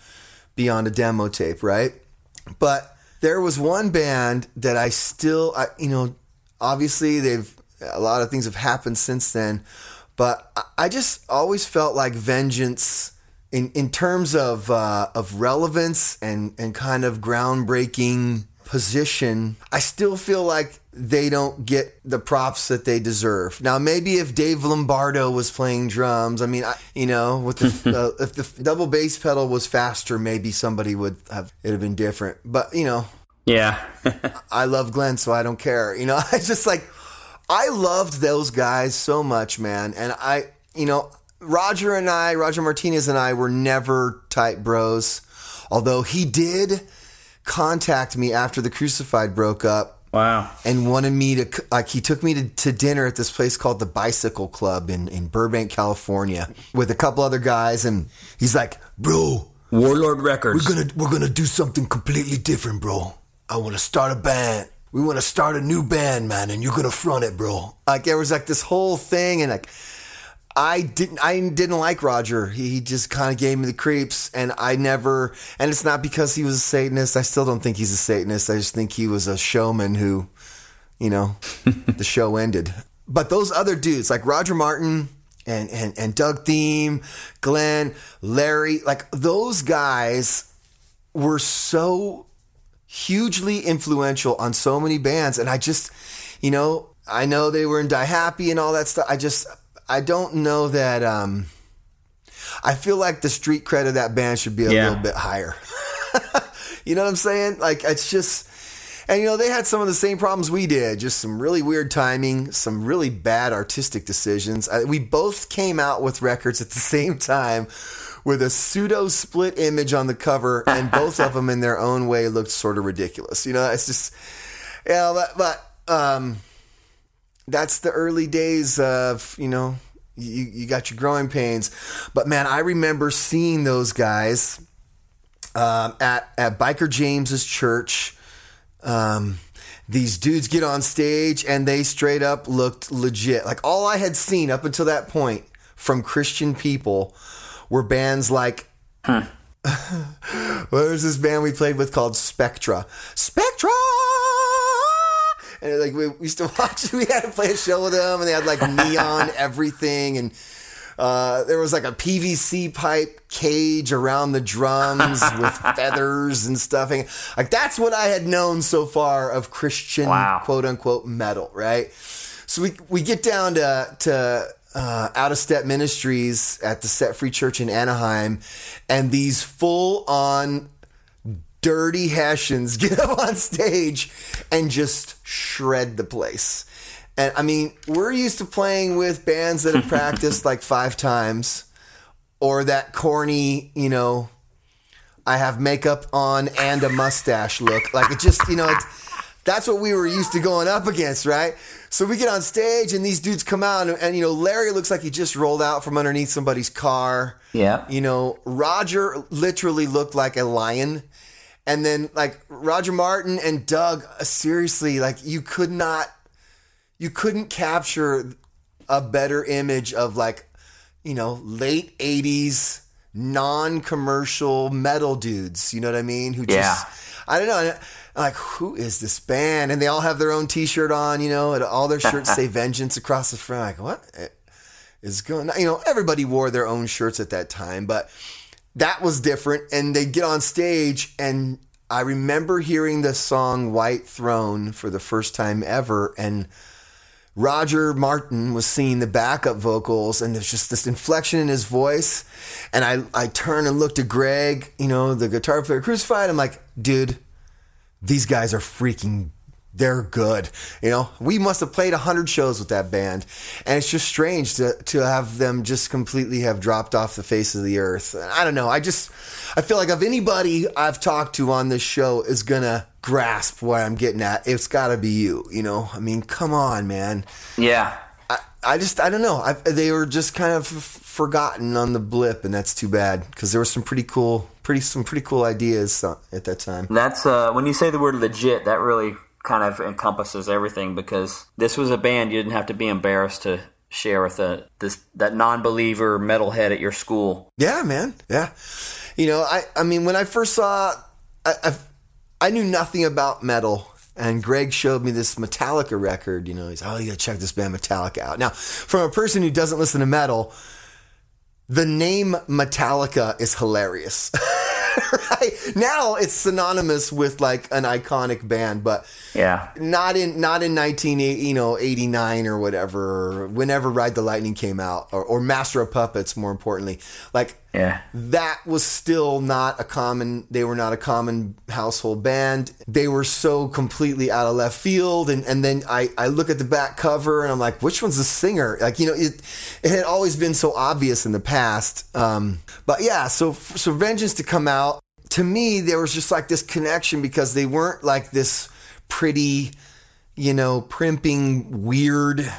beyond a demo tape, right? But there was one band that I still, I, you know, obviously they've a lot of things have happened since then, but I- just always felt like Vengeance, in in terms of uh, of relevance and and kind of groundbreaking position, I still feel like they don't get the props that they deserve. Now, maybe if Dave Lombardo was playing drums, I mean, I, you know, with the (laughs) uh, if the double bass pedal was faster, maybe somebody would have it'd have been different. But you know, Yeah. (laughs) I love Glenn, so I don't care. You know, (laughs) I just like I loved those guys so much, man. And I, you know, Roger and I, Roger Martinez and I were never tight bros. Although he did contact me after the Crucified broke up wow. and wanted me to like he took me to, to dinner at this place called the Bicycle Club in in Burbank, California, with a couple other guys, and he's like, "Bro, Warlord Records. we're gonna we're gonna do something completely different, bro. I want to start a band. We want to start a new band, man, and you're gonna front it, bro. Like there was like this whole thing, and like I didn't I didn't like Roger. He, he just kind of gave me the creeps, and I never. And it's not because he was a Satanist. I still don't think he's a Satanist. I just think he was a showman who, you know, (laughs) the show ended. But those other dudes, like Roger Martin and and and Doug Thiem, Glenn, Larry, like those guys were so hugely influential on so many bands. And I just, you know, I know they were in Die Happy and all that stuff. I just, I don't know that. Um, I feel like the street cred of that band should be a Yeah. little bit higher. (laughs) you know what I'm saying? Like it's just, and you know they had some of the same problems we did. Just some really weird timing, some really bad artistic decisions. I, we both came out with records at the (laughs) same time. With a pseudo split image on the cover, and both of them in their own way looked sort of ridiculous. You know, it's just, yeah, but, but um, that's the early days of you know you, you got your growing pains but man i remember seeing those guys um, at at biker james's church um, these dudes get on stage and they straight up looked legit like all i had seen up until that point from christian people were bands like (laughs) what was this band we played with called Spectra? Spectra! And like we, we used to (laughs) watch, we had to play a show with them, and they had like neon (laughs) everything, and uh, there was like a PVC pipe cage around the drums (laughs) with feathers and stuffing. Like that's what I had known so far of Christian Wow. quote unquote metal, right? So we we get down to to uh, out of step ministries at the Set Free Church in Anaheim, and these full on dirty Hessians get up on stage and just shred the place. And I mean, we're used to playing with bands that have (laughs) practiced like five times, or that corny, you know, I have makeup on and a mustache look. Like it just, you know, it, that's what we were used to going up against, right? So we get on stage and these dudes come out and, and you know, Larry looks like he just rolled out from underneath somebody's car. Yeah. You know, Roger literally looked like a lion. And then like Roger Martin and Doug, uh, seriously, like you could not you couldn't capture a better image of like, you know, late 80s non-commercial metal dudes, you know what I mean? Who just Yeah. I don't know. I'm like, who is this band? And they all have their own T-shirt on, you know, and all their shirts (laughs) say "Vengeance" across the front. Like, what is going? on? You know, everybody wore their own shirts at that time, but that was different. And they get on stage, and I remember hearing the song "White Throne" for the first time ever, and Roger Martin was singing the backup vocals, and there's just this inflection in his voice. And I, I turned and looked at Greg, you know, the guitar player crucified. I'm like, dude, these guys are freaking they're good you know we must have played 100 shows with that band and it's just strange to, to have them just completely have dropped off the face of the earth i don't know i just i feel like if anybody i've talked to on this show is gonna grasp what i'm getting at it's gotta be you you know i mean come on man Yeah. I, I just I don't know. I, they were just kind of f- forgotten on the blip, and that's too bad because there were some pretty cool, pretty some pretty cool ideas uh, at that time. That's uh, when you say the word legit, that really kind of encompasses everything because this was a band you didn't have to be embarrassed to share with a this that non-believer metalhead at your school. Yeah, man. Yeah, you know, I I mean, when I first saw, I I, I knew nothing about metal. And Greg showed me this Metallica record. You know, he's, oh, you gotta check this band Metallica out. Now, from a person who doesn't listen to metal, the name Metallica is hilarious. (laughs) (laughs) right? Now it's synonymous with like an iconic band, but Yeah. not in not in 19 you know 89 or whatever or whenever Ride the Lightning came out or, or Master of Puppets more importantly. Like Yeah. that was still not a common they were not a common household band they were so completely out of left field and, and then I, I look at the back cover and i'm like which one's the singer like you know it, it had always been so obvious in the past um, but yeah so so vengeance to come out to me there was just like this connection because they weren't like this pretty you know primping weird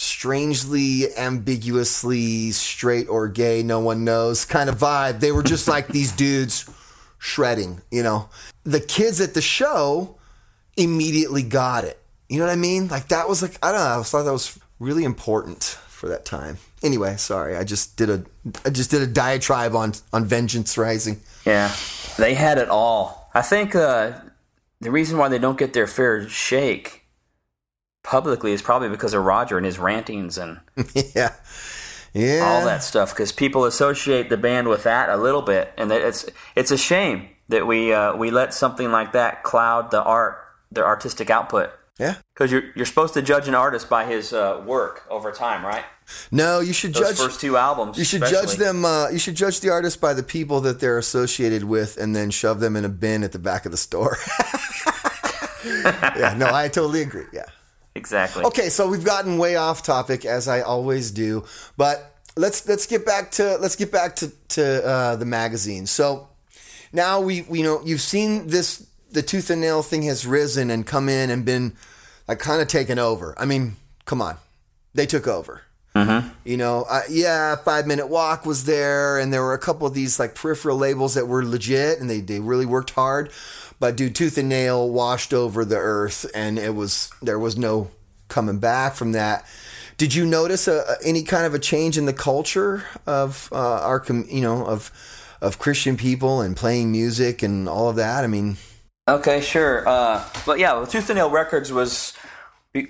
strangely ambiguously straight or gay, no one knows kind of vibe. They were just like these dudes shredding, you know. The kids at the show immediately got it. You know what I mean? Like that was like I don't know, I thought that was really important for that time. Anyway, sorry, I just did a I just did a diatribe on on Vengeance Rising. Yeah. They had it all. I think uh, the reason why they don't get their fair shake publicly is probably because of Roger and his rantings and (laughs) yeah. Yeah. all that stuff because people associate the band with that a little bit and it's it's a shame that we uh, we let something like that cloud the art, their artistic output. Yeah. Because you're you're supposed to judge an artist by his uh, work over time, right? No, you should Those judge. first two albums. you should especially. judge them. Uh, you should judge the artist by the people that they're associated with, and then shove them in a bin at the back of the store. (laughs) yeah, no, I totally agree. Yeah. Exactly. Okay, so we've gotten way off topic as I always do, but let's let's get back to let's get back to to uh, the magazine. So now we we know you've seen this the tooth and nail thing has risen and come in and been like kind of taken over. I mean, come on, they took over. You know, uh, yeah, Five Minute Walk was there, and there were a couple of these like peripheral labels that were legit, and they they really worked hard. But dude, Tooth and Nail washed over the earth, and it was there was no coming back from that. Did you notice a, any kind of a change in the culture of uh, our, you know, of of Christian people and playing music and all of that? I mean, Okay, sure. Uh, but yeah, well, Tooth and Nail Records was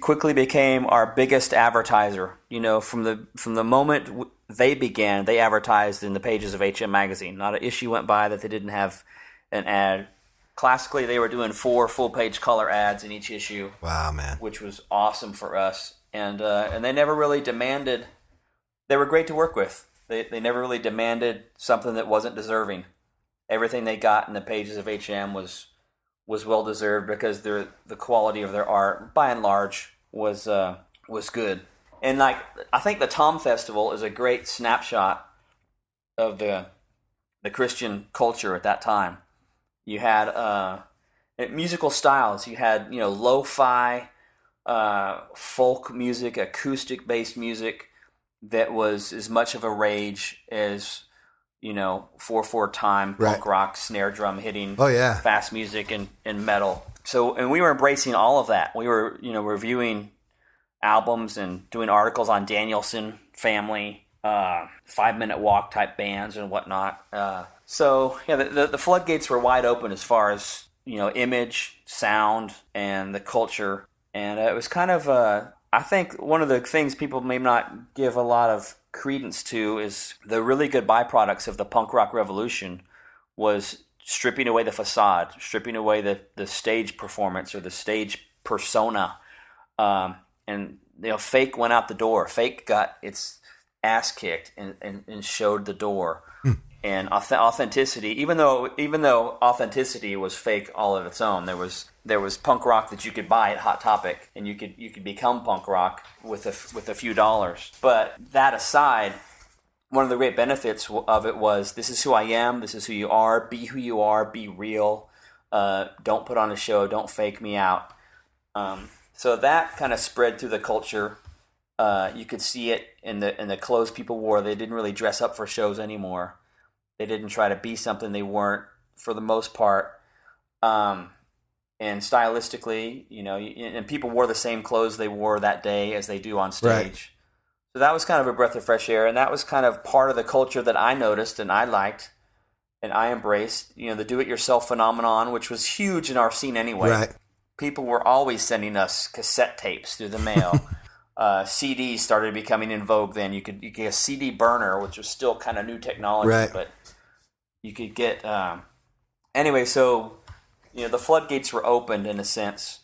quickly became our biggest advertiser. You know, from the from the moment they began, they advertised in the pages of HM magazine. Not an issue went by that they didn't have an ad. Classically, they were doing four full page color ads in each issue, wow, man, which was awesome for us. And uh, and they never really demanded. They were great to work with. They they never really demanded something that wasn't deserving. Everything they got in the pages of HM was was well deserved because their the quality of their art, by and large, was uh, was good. And like I think the Tom Festival is a great snapshot of the the Christian culture at that time. You had uh, musical styles. You had you know lo-fi, uh, folk music, acoustic based music that was as much of a rage as you know four four time Right. punk rock snare drum hitting Oh, yeah. fast music and, and metal. So and we were embracing all of that. We were you know reviewing albums and doing articles on Danielson family, uh, five minute walk type bands and whatnot. Uh, so yeah, the, the, the floodgates were wide open as far as you know image, sound, and the culture. And it was kind of uh, I think one of the things people may not give a lot of credence to is the really good byproducts of the punk rock revolution was stripping away the facade, stripping away the, the stage performance or the stage persona. Um, and you know, fake went out the door. Fake got its ass kicked and, and, and showed the door. And authenticity, even though even though authenticity was fake all of its own, there was there was punk rock that you could buy at Hot Topic, and you could you could become punk rock with a with a few dollars. But that aside, one of the great benefits of it was this is who I am, this is who you are, be who you are, be real. Uh, don't put on a show, don't fake me out. Um, so that kind of spread through the culture. Uh, you could see it in the in the clothes people wore. They didn't really dress up for shows anymore. They didn't try to be something they weren't for the most part. Um, and stylistically, you know, and people wore the same clothes they wore that day as they do on stage. Right. So that was kind of a breath of fresh air, and that was kind of part of the culture that I noticed and I liked and I embraced. You know, the do-it-yourself phenomenon, which was huge in our scene anyway. right? People were always sending us cassette tapes through the mail. (laughs) uh, CDs started becoming in vogue then. You could you could get a CD burner, which was still kind of new technology, Right. but you could get um, anyway. So you know, the floodgates were opened in a sense.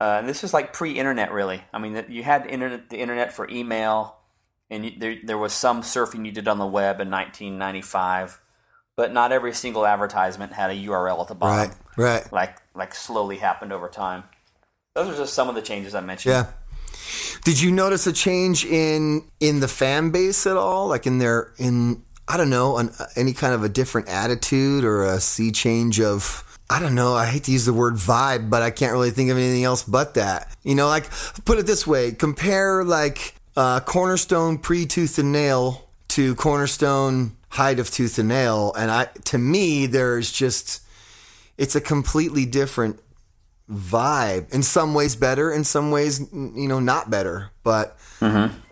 Uh, and this was like pre-internet, really. I mean, you had the internet, the internet for email, and you, there there was some surfing you did on the web in 1995, but not every single advertisement had a URL at the bottom Right, right. like like slowly happened over time. Those are just some of the changes I mentioned. Yeah. Did you notice a change in in the fan base at all? Like in their in I don't know, an, any kind of a different attitude or a sea change of I don't know. I hate to use the word vibe, but I can't really think of anything else but that. You know, like put it this way: compare like uh, Cornerstone pre Tooth and Nail to Cornerstone height of Tooth and Nail, and I to me there's just it's a completely different vibe. In some ways better, in some ways you know not better. But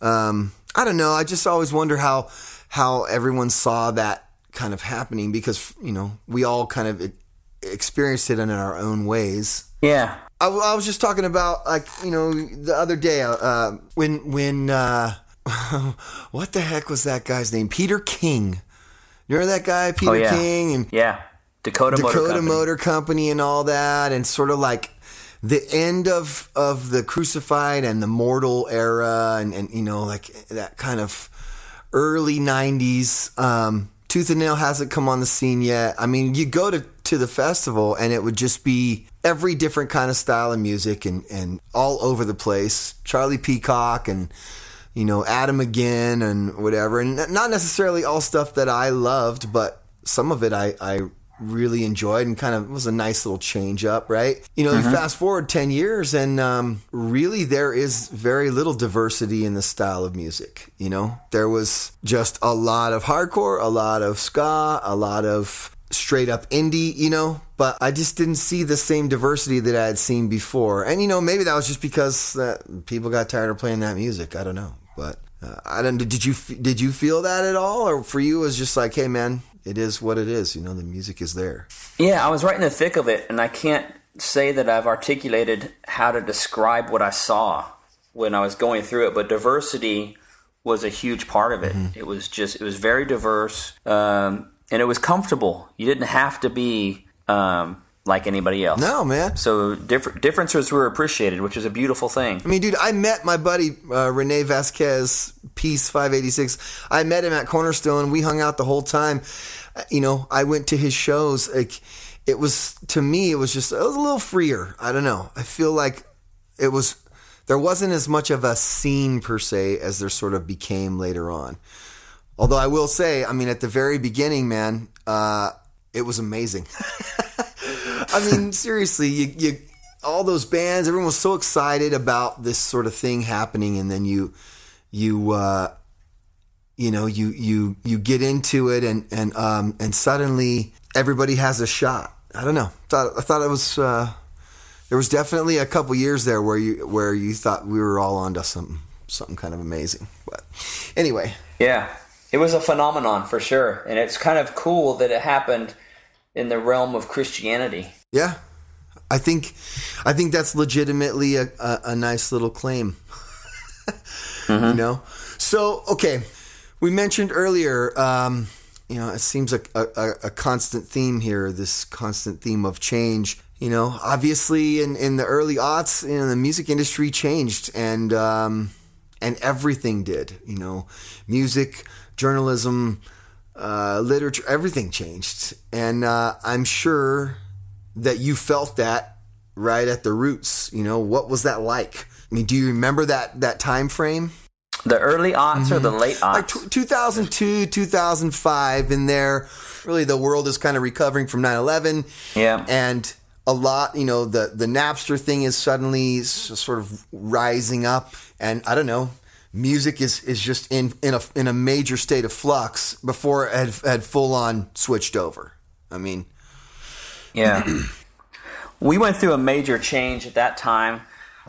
um, I don't know. I just always wonder how how everyone saw that kind of happening because you know we all kind of experienced it in our own ways. Yeah. I, I was just talking about like you know the other day uh, when when uh, (laughs) what the heck was that guy's name? Peter King. You remember that guy, Peter Oh, yeah. King, and Yeah. Dakota, Motor Dakota Company. Motor Company and all that, and sort of like the end of of the crucified and the mortal era, and and you know like that kind of early '90s. Um, Tooth and Nail hasn't come on the scene yet. I mean, you go to to the festival and it would just be every different kind of style of music and and all over the place. Charlie Peacock and you know Adam again and whatever, and not necessarily all stuff that I loved, but some of it I I really enjoyed and kind of was a nice little change up, right? You know, you fast forward 10 years and um, really there is very little diversity in the style of music. You know, there was just a lot of hardcore, a lot of ska, a lot of straight up indie, you know, but I just didn't see the same diversity that I had seen before. And, you know, maybe that was just because uh, people got tired of playing that music. I don't know. But uh, I don't. Did you did you feel that at all, or for you it was just like, hey man, it is what it is. You know, the music is there. Yeah, I was right in the thick of it, and I can't say that I've articulated how to describe what I saw when I was going through it, but diversity was a huge part of it. It was just, it was very diverse, um, and it was comfortable. You didn't have to be um, like anybody else. No, man. So different differences were appreciated, which is a beautiful thing. I mean, dude, I met my buddy uh, Rene Vasquez, Peace 586. I met him at Cornerstone. We hung out the whole time. Uh, You know, I went to his shows. Like, it was to me, it was just it was a little freer. I don't know. I feel like it was there wasn't as much of a scene per se as there sort of became later on. Although I will say, I mean, at the very beginning, man, uh, it was amazing. (laughs) I mean, (laughs) seriously, you, you all those bands, everyone was so excited about this sort of thing happening, and then you you uh, you know you you you get into it, and and um, and suddenly everybody has a shot. I don't know. Thought I thought it was. Uh, there was definitely a couple years there where you where you thought we were all onto something something kind of amazing. But anyway, Yeah, it was a phenomenon for sure, and it's kind of cool that it happened in the realm of Christianity. Yeah, I think I think that's legitimately a, a, a nice little claim. (laughs) You know, so okay, we mentioned earlier. Um, you know, it seems like a, a, a constant theme here. This constant theme of change. You know, obviously in, in the early aughts, you know, the music industry changed and um, and everything did. You know, music, journalism, uh, literature, everything changed. And uh, I'm sure that you felt that right at the roots. You know, what was that like? I mean, do you remember that that time frame? The early aughts or the mm-hmm. late aughts? Like t- 2002, 2005, in there, really the world is kind of recovering from 9 11. Yeah. And a lot, you know, the, the Napster thing is suddenly sort of rising up. And I don't know, music is, is just in, in, a, in a major state of flux before it had, had full on switched over. I mean, Yeah. (clears throat) we went through a major change at that time.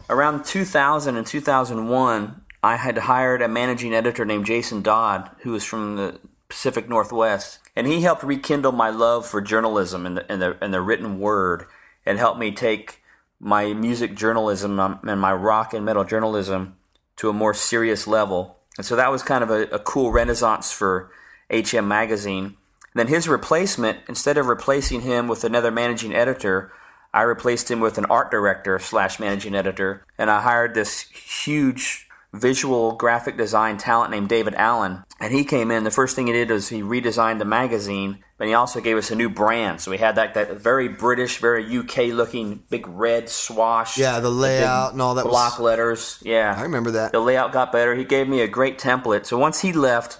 Around 2000 and 2001, I had hired a managing editor named Jason Dodd, who was from the Pacific Northwest, and he helped rekindle my love for journalism and the, and the, and the written word and helped me take my music journalism um, and my rock and metal journalism to a more serious level. And so that was kind of a, a cool renaissance for HM Magazine. Then his replacement, instead of replacing him with another managing editor, I replaced him with an art director slash managing editor, and I hired this huge visual graphic design talent named David Allen. And he came in. The first thing he did was he redesigned the magazine, but he also gave us a new brand. So we had that that very British, very UK looking big red swash. yeah, the layout and all that block was. letters. Yeah, I remember that. the layout got better. He gave me a great template. So once he left,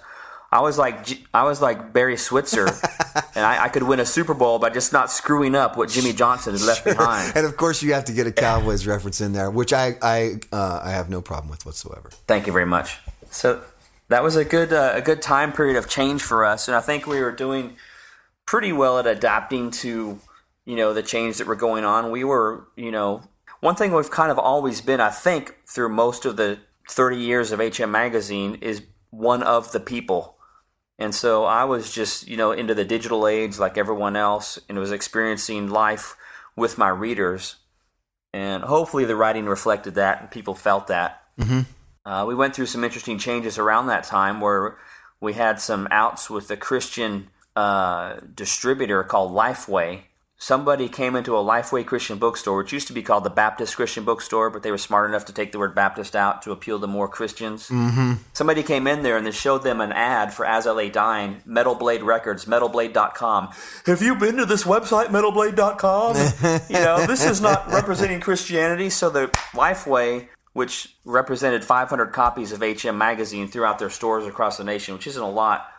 I was like I was like Barry Switzer, (laughs) and I, I could win a Super Bowl by just not screwing up what Jimmy Johnson had left behind. And of course, you have to get a Cowboys reference in there, which I I uh, I have no problem with whatsoever. Thank you very much. So that was a good uh, a good time period of change for us, and I think we were doing pretty well at adapting to you know the change that were going on. We were you know one thing we've kind of always been, I think, through most of the thirty years of HM Magazine is one of the people. And so I was just, you know, into the digital age like everyone else and was experiencing life with my readers. And hopefully the writing reflected that and people felt that. Uh, we went through some interesting changes around that time where we had some outs with a Christian uh, distributor called Lifeway. Somebody came into a Lifeway Christian bookstore, which used to be called the Baptist Christian Bookstore, but they were smart enough to take the word Baptist out to appeal to more Christians. Mm-hmm. Somebody came in there and they showed them an ad for As I Lay Dying, Metal Blade Records, metalblade.com. Have you been to this website, metalblade.com? (laughs) you know, this is not representing Christianity. So the Lifeway which represented 500 copies of HM magazine throughout their stores across the nation, which isn't a lot.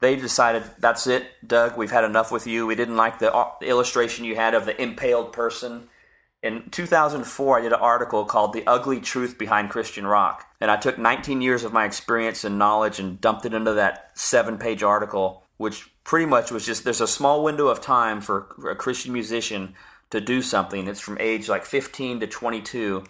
They decided that's it, Doug. We've had enough with you. We didn't like the uh, illustration you had of the impaled person. In 2004, I did an article called "The Ugly Truth Behind Christian Rock," and I took 19 years of my experience and knowledge and dumped it into that seven-page article, which pretty much was just there's a small window of time for a Christian musician to do something. It's from age like 15 to 22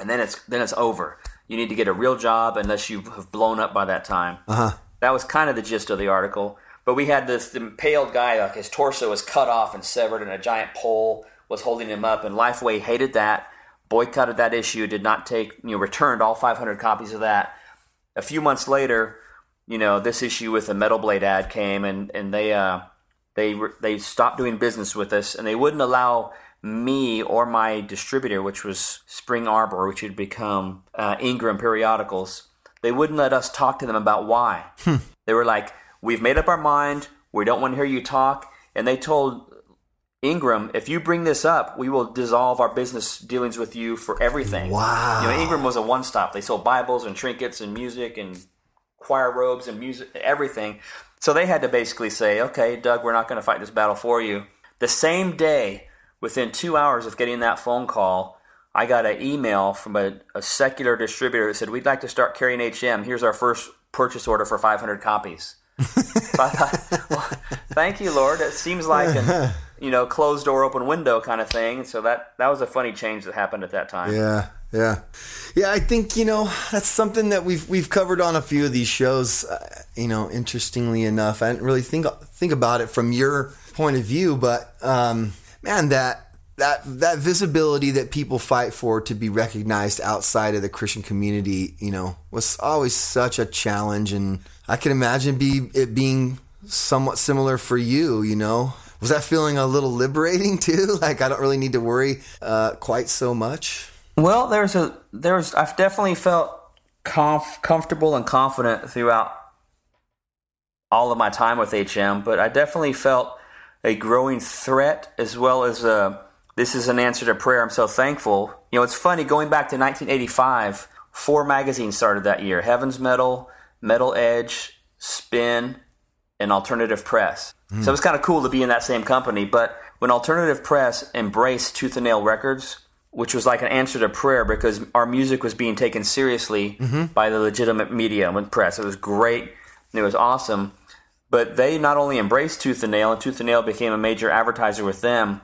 and then it's then it's over. You need to get a real job unless you have blown up by that time. Uh-huh. That was kind of the gist of the article. But we had this impaled guy, like his torso was cut off and severed, and a giant pole was holding him up. And Lifeway hated that, boycotted that issue, did not take, you know, returned all 500 copies of that. A few months later, you know, this issue with the Metal Blade ad came, and and they uh, they they stopped doing business with us, and they wouldn't allow me or my distributor, which was Spring Arbor, which had become uh, Ingram Periodicals, they wouldn't let us talk to them about why. Hmm. They were like, "We've made up our mind. We don't want to hear you talk." And they told Ingram, "If you bring this up, we will dissolve our business dealings with you for everything." Wow. You know, Ingram was a one-stop. They sold Bibles and trinkets and music and choir robes and music, everything. So they had to basically say, "Okay, Doug, we're not going to fight this battle for you." The same day Within two hours of getting that phone call, I got an email from a, a secular distributor that said, We'd like to start carrying HM. Here's our first purchase order for 500 copies. (laughs) so I thought, well, thank you, Lord. It seems like a (laughs) you know closed door, open window kind of thing. So that that was a funny change that happened at that time. Yeah, yeah, yeah. I think you know that's something that we've we've covered on a few of these shows. Uh, you know, interestingly enough, I didn't really think think about it from your point of view, but um, man, that that that visibility that people fight for to be recognized outside of the Christian community, you know, was always such a challenge, and I can imagine be it being somewhat similar for you. You know, was that feeling a little liberating (laughs) too? Like I don't really need to worry uh, quite so much. Well, there's a there's I've definitely felt comf- comfortable and confident throughout all of my time with HM, but I definitely felt a growing threat as well as a this is an answer to prayer. I'm so thankful. You know, it's funny going back to 1985. Four magazines started that year: Heaven's Metal, Metal Edge, Spin, and Alternative Press. Mm. So it was kind of cool to be in that same company. But when Alternative Press embraced Tooth and Nail Records, which was like an answer to prayer because our music was being taken seriously mm-hmm. by the legitimate media and press. It was great. It was awesome. But they not only embraced Tooth and Nail, and Tooth and Nail became a major advertiser with them,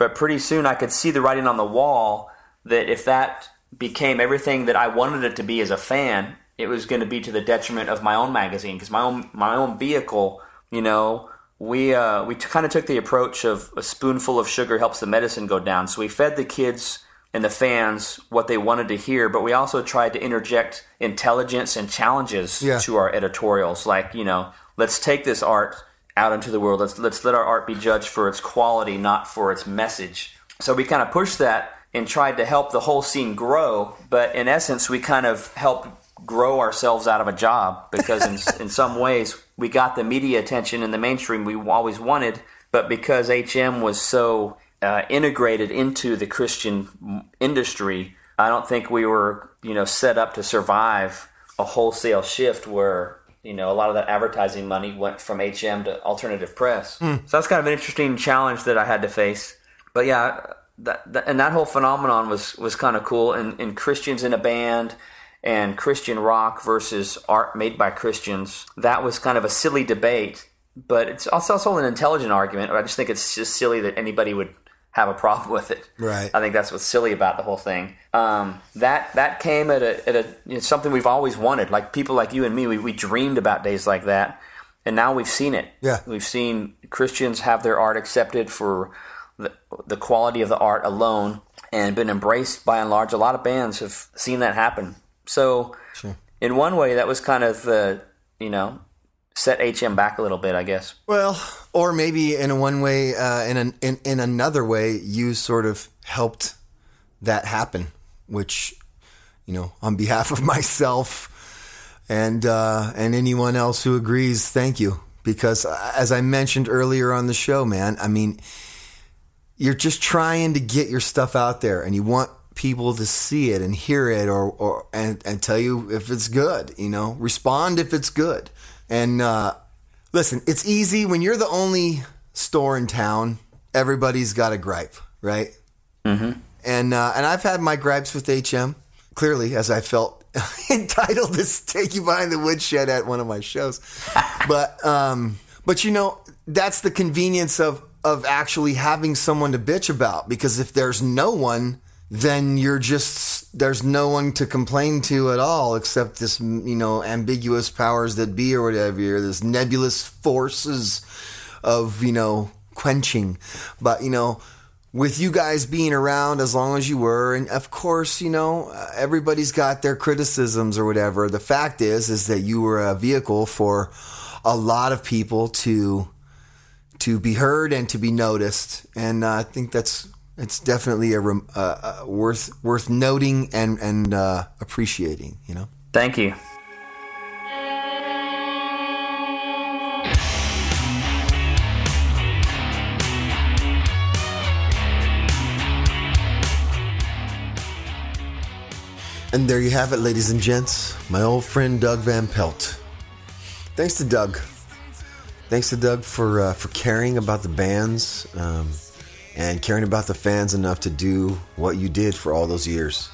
but pretty soon I could see the writing on the wall that if that became everything that I wanted it to be as a fan, it was going to be to the detriment of my own magazine because my own my own vehicle, you know, we uh, we t- kind of took the approach of a spoonful of sugar helps the medicine go down. So we fed the kids and the fans what they wanted to hear, but we also tried to interject intelligence and challenges yeah. to our editorials, like you know let's take this art out into the world. Let's let's let our art be judged for its quality, not for its message. So we kind of pushed that and tried to help the whole scene grow. But in essence, we kind of helped grow ourselves out of a job because in, (laughs) in some ways we got the media attention in the mainstream we always wanted. But because HM was so uh, integrated into the Christian industry, I don't think we were you know set up to survive a wholesale shift where you know, a lot of that advertising money went from HM to alternative press. Mm. So that's kind of an interesting challenge that I had to face. But yeah, that, that, and that whole phenomenon was was kind of cool. And, and Christians in a band and Christian rock versus art made by Christians. That was kind of a silly debate, but it's also an intelligent argument. I just think it's just silly that anybody would have a problem (laughs) with it. Right. I think that's what's silly about the whole thing. Um, that that came at a, at a you know, something we've always wanted. Like people like you and me, we, we dreamed about days like that, and now we've seen it. Yeah. We've seen Christians have their art accepted for the, the quality of the art alone, and been embraced by and large. A lot of bands have seen that happen. So, sure. in one way, that was kind of the you know set HM back a little bit, I guess. Well, or maybe in a one way, uh, in, an, in in another way, you sort of helped that happen, which you know, on behalf of (laughs) myself and uh, and anyone else who agrees, thank you. Because uh, as I mentioned earlier on the show, man, I mean, you're just trying to get your stuff out there, and you want people to see it and hear it, or or and and tell you if it's good. You know, respond if it's good. And uh, listen, it's easy when you're the only store in town. Everybody's got a gripe, right? Mm-hmm. And uh, and I've had my gripes with HM clearly, as I felt (laughs) entitled to take you behind the woodshed at one of my shows. (laughs) but um, but you know that's the convenience of of actually having someone to bitch about because if there's no one, then you're just there's no one to complain to at all except this you know ambiguous powers that be or whatever, or this nebulous forces of you know quenching. But you know with you guys being around as long as you were and of course you know everybody's got their criticisms or whatever the fact is is that you were a vehicle for a lot of people to to be heard and to be noticed and uh, i think that's it's definitely a, uh, worth worth noting and and uh, appreciating you know thank you And there you have it, ladies and gents. My old friend Doug Van Pelt. Thanks to Doug. Thanks to Doug for uh, for caring about the bands um, and caring about the fans enough to do what you did for all those years.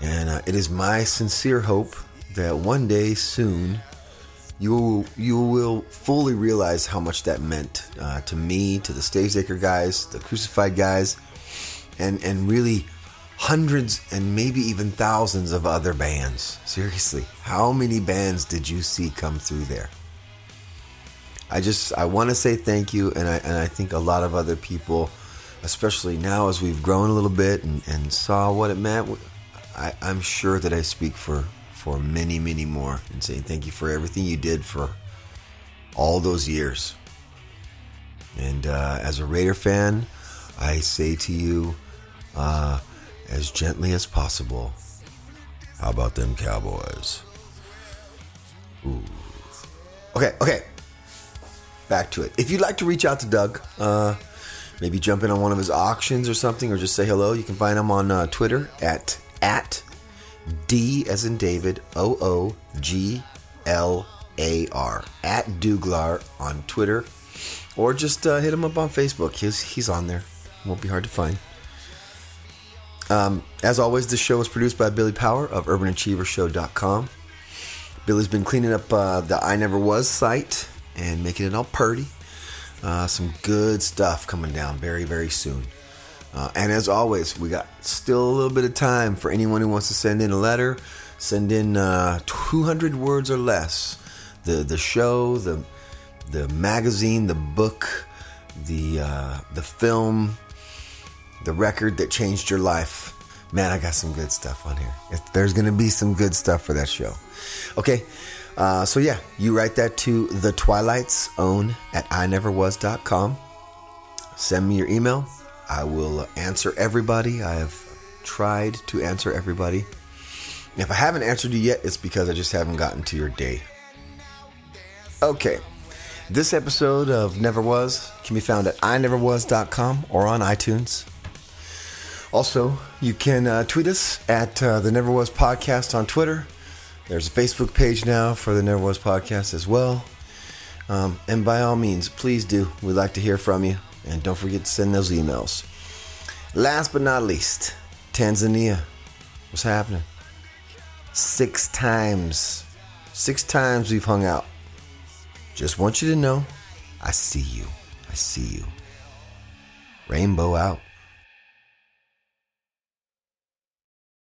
And uh, it is my sincere hope that one day soon you will, you will fully realize how much that meant uh, to me, to the Stavesacre guys, the Crucified guys, and and really hundreds and maybe even thousands of other bands. Seriously, how many bands did you see come through there? I just I want to say thank you, and I and I think a lot of other people, especially now as we've grown a little bit and, and saw what it meant. I, I'm sure that I speak for for many many more and saying thank you for everything you did for all those years. And uh, as a Raider fan, I say to you, uh, as gently as possible. How about them Cowboys? Ooh. Okay, okay. Back to it. If you'd like to reach out to Doug, uh, maybe jump in on one of his auctions or something, or just say hello, you can find him on uh, Twitter at at D as in David O O G L A R at Dooglar on Twitter, or just uh, hit him up on Facebook. He's he's on there. Won't be hard to find. Um, as always, this show is produced by Billy Power of UrbanAchieverShow.com. Billy's been cleaning up uh, the I Never Was site and making it all purty. Uh, some good stuff coming down very, very soon. Uh, and as always, we got still a little bit of time for anyone who wants to send in a letter. Send in uh, 200 words or less. The the show, the the magazine, the book, the uh, the film, the record that changed your life. Man, I got some good stuff on here. There's going to be some good stuff for that show. Okay, uh, so yeah, you write that to the Twilight's own at ineverwas.com. Send me your email. I will answer everybody. I have tried to answer everybody. If I haven't answered you yet, it's because I just haven't gotten to your day. Okay, this episode of Never Was can be found at ineverwas.com or on iTunes. Also, you can uh, tweet us at uh, the Never Was Podcast on Twitter. There's a Facebook page now for the Never Was Podcast as well. Um, and by all means, please do. We'd like to hear from you. And don't forget to send those emails. Last but not least, Tanzania. What's happening? Six times. Six times we've hung out. Just want you to know I see you. I see you. Rainbow out.